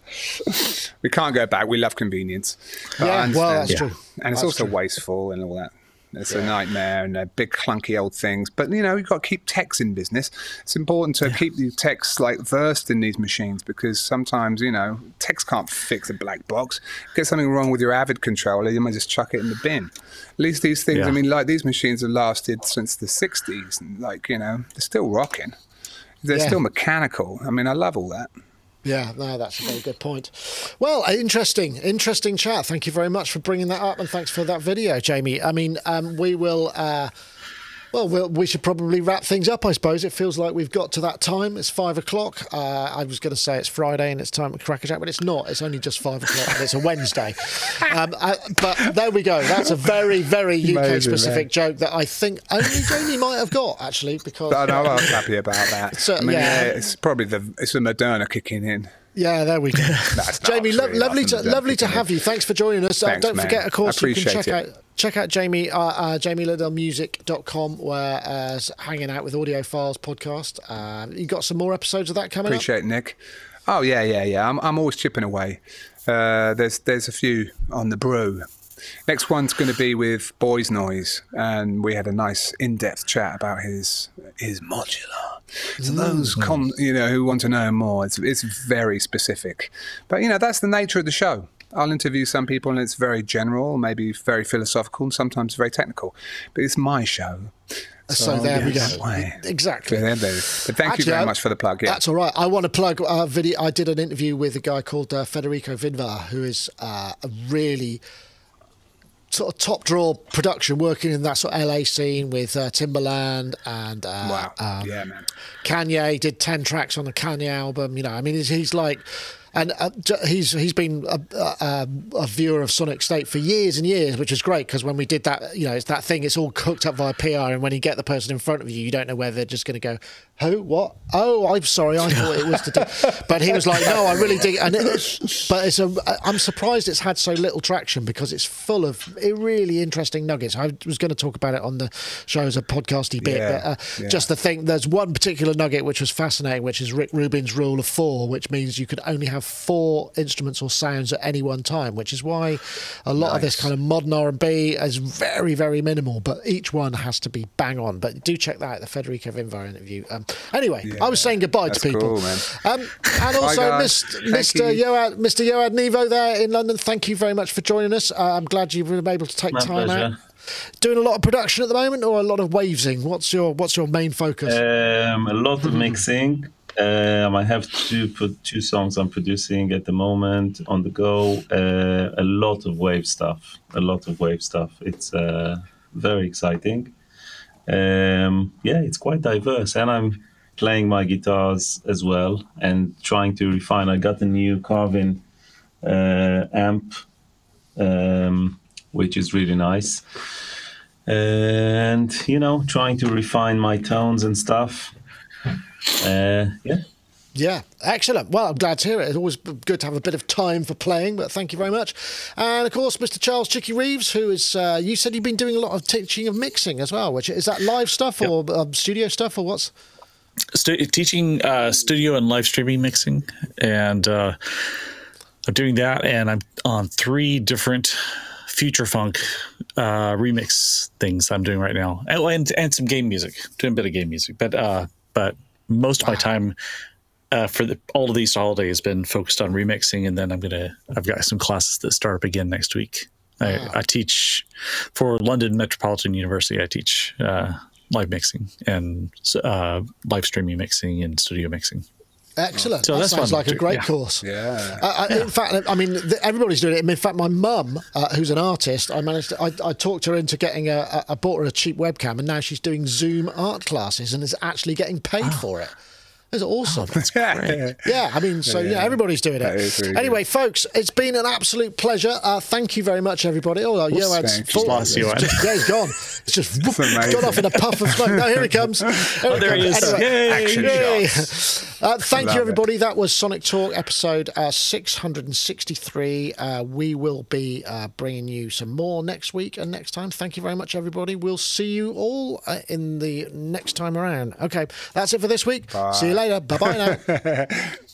[SPEAKER 2] we can't go back. We love convenience.
[SPEAKER 1] Yeah, well, that's
[SPEAKER 2] Yeah.
[SPEAKER 1] true.
[SPEAKER 2] And it's
[SPEAKER 1] That's
[SPEAKER 2] also
[SPEAKER 1] true.
[SPEAKER 2] wasteful and all that. It's a nightmare and they're big clunky old things. But you know, you've got to keep techs in business. It's important to keep the techs like versed in these machines because sometimes, you know, techs can't fix a black box. Get something wrong with your Avid controller, you might just chuck it in the bin. At least these things, I mean, like these machines have lasted since the 60s and like, you know, they're still rocking. They're
[SPEAKER 1] Yeah.
[SPEAKER 2] still mechanical. I mean, I love all that.
[SPEAKER 1] Yeah, no, that's a very good point. Well, uh, interesting, interesting chat. Thank you very much for bringing that up, and thanks for that video, Jamie. I mean, um, we will. Uh, well, we'll, we should probably wrap things up, I suppose. It feels like we've got to that time. It's five o'clock. Uh, I was going to say it's Friday and it's time to crack a jack, but it's not. It's only just five o'clock and it's a Wednesday. Um, I, but there we go. That's a very, very UK specific joke that I think only Jamie might have got, actually, because.
[SPEAKER 2] But I know I was happy about that.
[SPEAKER 1] So,
[SPEAKER 2] I mean,
[SPEAKER 1] yeah.
[SPEAKER 2] yeah, it's probably the it's the Moderna kicking in.
[SPEAKER 1] Yeah, there we go. Jamie, lo- lovely to lovely to have you. Thanks for joining us. Uh, don't
[SPEAKER 2] man.
[SPEAKER 1] forget, of course, you can check
[SPEAKER 2] it.
[SPEAKER 1] out check out Jamie uh, uh, jamielidellmusic.com where uh, hanging out with Audio Files podcast. Uh, you got some more episodes of that coming up.
[SPEAKER 2] Appreciate it, Nick. Oh yeah, yeah, yeah. I'm I'm always chipping away. Uh, there's there's a few on the brew. Next one's going to be with Boys Noize, and we had a nice in-depth chat about his his modular. So those con, you know who want to know more, it's it's very specific, but you know that's the nature of the show. I'll interview some people, and it's very general, maybe very philosophical, and sometimes very technical. But it's my show.
[SPEAKER 1] So there we go. Exactly.
[SPEAKER 2] There, there. But thank
[SPEAKER 1] Actually,
[SPEAKER 2] you very much for the plug. Yeah.
[SPEAKER 1] That's all right. I want to plug a video. I did an interview with a guy called uh, Federico Vindver, who is uh, a really sort of top draw production, working in that sort of LA scene with uh, Timbaland and uh,
[SPEAKER 2] Wow.
[SPEAKER 1] um,
[SPEAKER 2] yeah, man.
[SPEAKER 1] Kanye. Did ten tracks on the Kanye album. You know, I mean, he's, he's like and uh, he's he's been a, a, a viewer of Sonic State for years and years, which is great because when we did that, you know, it's that thing. It's all cooked up via PR, and when you get the person in front of you, you don't know whether they're just going to go, "Who? What? Oh, I'm sorry, I thought it was to do." But he was like, "No, I really dig." And it, but it's a. I'm surprised it's had so little traction because it's full of eh, really interesting nuggets. I was going to talk about it on the show as a podcasty bit,
[SPEAKER 2] Yeah,
[SPEAKER 1] but uh,
[SPEAKER 2] yeah.
[SPEAKER 1] just the thing. There's one particular nugget which was fascinating, which is Rick Rubin's rule of four, which means you could only have four instruments or sounds at any one time, which is why a lot of this kind of modern R&B is very, very minimal, but each one has to be bang on. But do check that out, the Federico Vindver interview. Um, anyway, I was saying goodbye
[SPEAKER 2] that's
[SPEAKER 1] to people.
[SPEAKER 2] cool, man.
[SPEAKER 1] Um, and also. Mr.
[SPEAKER 2] Thank
[SPEAKER 1] Mr.
[SPEAKER 2] you.
[SPEAKER 1] Yoad, Mr. Yoad Nevo there in London, thank you very much for joining us. Uh, I'm glad you've been able to take
[SPEAKER 3] My
[SPEAKER 1] time out. Doing a lot of production at the moment, or a lot of wavesing? What's your What's your main focus?
[SPEAKER 3] Um, a lot of mixing. Um, I have two two songs I'm producing at the moment on the go. Uh, a lot of wave stuff. A lot of wave stuff. It's uh, very exciting. Um, yeah, it's quite diverse, and I'm playing my guitars as well and trying to refine. I got a new Carvin uh, amp, um, which is really nice and you know trying to refine my tones and stuff uh, yeah
[SPEAKER 1] Yeah, excellent. Well, I'm glad to hear it. It's always good to have a bit of time for playing, but thank you very much. And of course, Mr. Charles Chicky Reeves, who is, uh, you said you've been doing a lot of teaching of mixing as well, which is that live stuff or um, studio stuff or what's?
[SPEAKER 4] Stu- teaching uh, studio and live streaming mixing, and uh, I'm doing that, and I'm on three different future funk uh, remix things I'm doing right now, oh, and and some game music, doing a bit of game music, but uh, but most of my time. Uh, for the, all of the Easter holiday has been focused on remixing, and then I'm gonna. I've got some classes that start up again next week. I, I teach for London Metropolitan University. I teach uh, live mixing and uh, live streaming mixing and studio mixing.
[SPEAKER 1] Excellent.
[SPEAKER 4] So
[SPEAKER 1] that
[SPEAKER 4] that's
[SPEAKER 1] sounds
[SPEAKER 4] fun
[SPEAKER 1] like a great
[SPEAKER 4] yeah.
[SPEAKER 1] course.
[SPEAKER 2] Yeah.
[SPEAKER 1] Uh, I, In fact, I mean, th- everybody's doing it. In fact, my mum, uh, who's an artist, I managed. To, I, I talked her into getting a. a- I bought her a cheap webcam, and now she's doing Zoom art classes and is actually getting paid for it. It's awesome. that's great. Yeah, I mean, so yeah, everybody's doing
[SPEAKER 2] That is
[SPEAKER 1] it.
[SPEAKER 2] really
[SPEAKER 1] Anyway, folks, it's been an absolute pleasure. Uh, thank you very much, everybody. Oh, uh, Yoad's
[SPEAKER 2] thank you.
[SPEAKER 1] full.
[SPEAKER 4] Lost
[SPEAKER 1] it's
[SPEAKER 4] Yoad.
[SPEAKER 1] just- yeah, he's gone. It's just whoop,
[SPEAKER 2] amazing.
[SPEAKER 1] gone off in a puff of smoke. No, here he comes. Here
[SPEAKER 4] Oh, there he is.
[SPEAKER 1] Anyway,
[SPEAKER 4] Yay.
[SPEAKER 2] Action
[SPEAKER 1] Yay.
[SPEAKER 2] shots.
[SPEAKER 1] Uh, thank
[SPEAKER 2] Love
[SPEAKER 1] you,
[SPEAKER 2] it.
[SPEAKER 1] everybody. That was Sonic Talk episode uh, 663. Uh, we will be uh, bringing you some more next week and next time. Thank you very much, everybody. We'll see you all uh, in the next time around. Okay, that's it for this week. See you later. Bye bye now.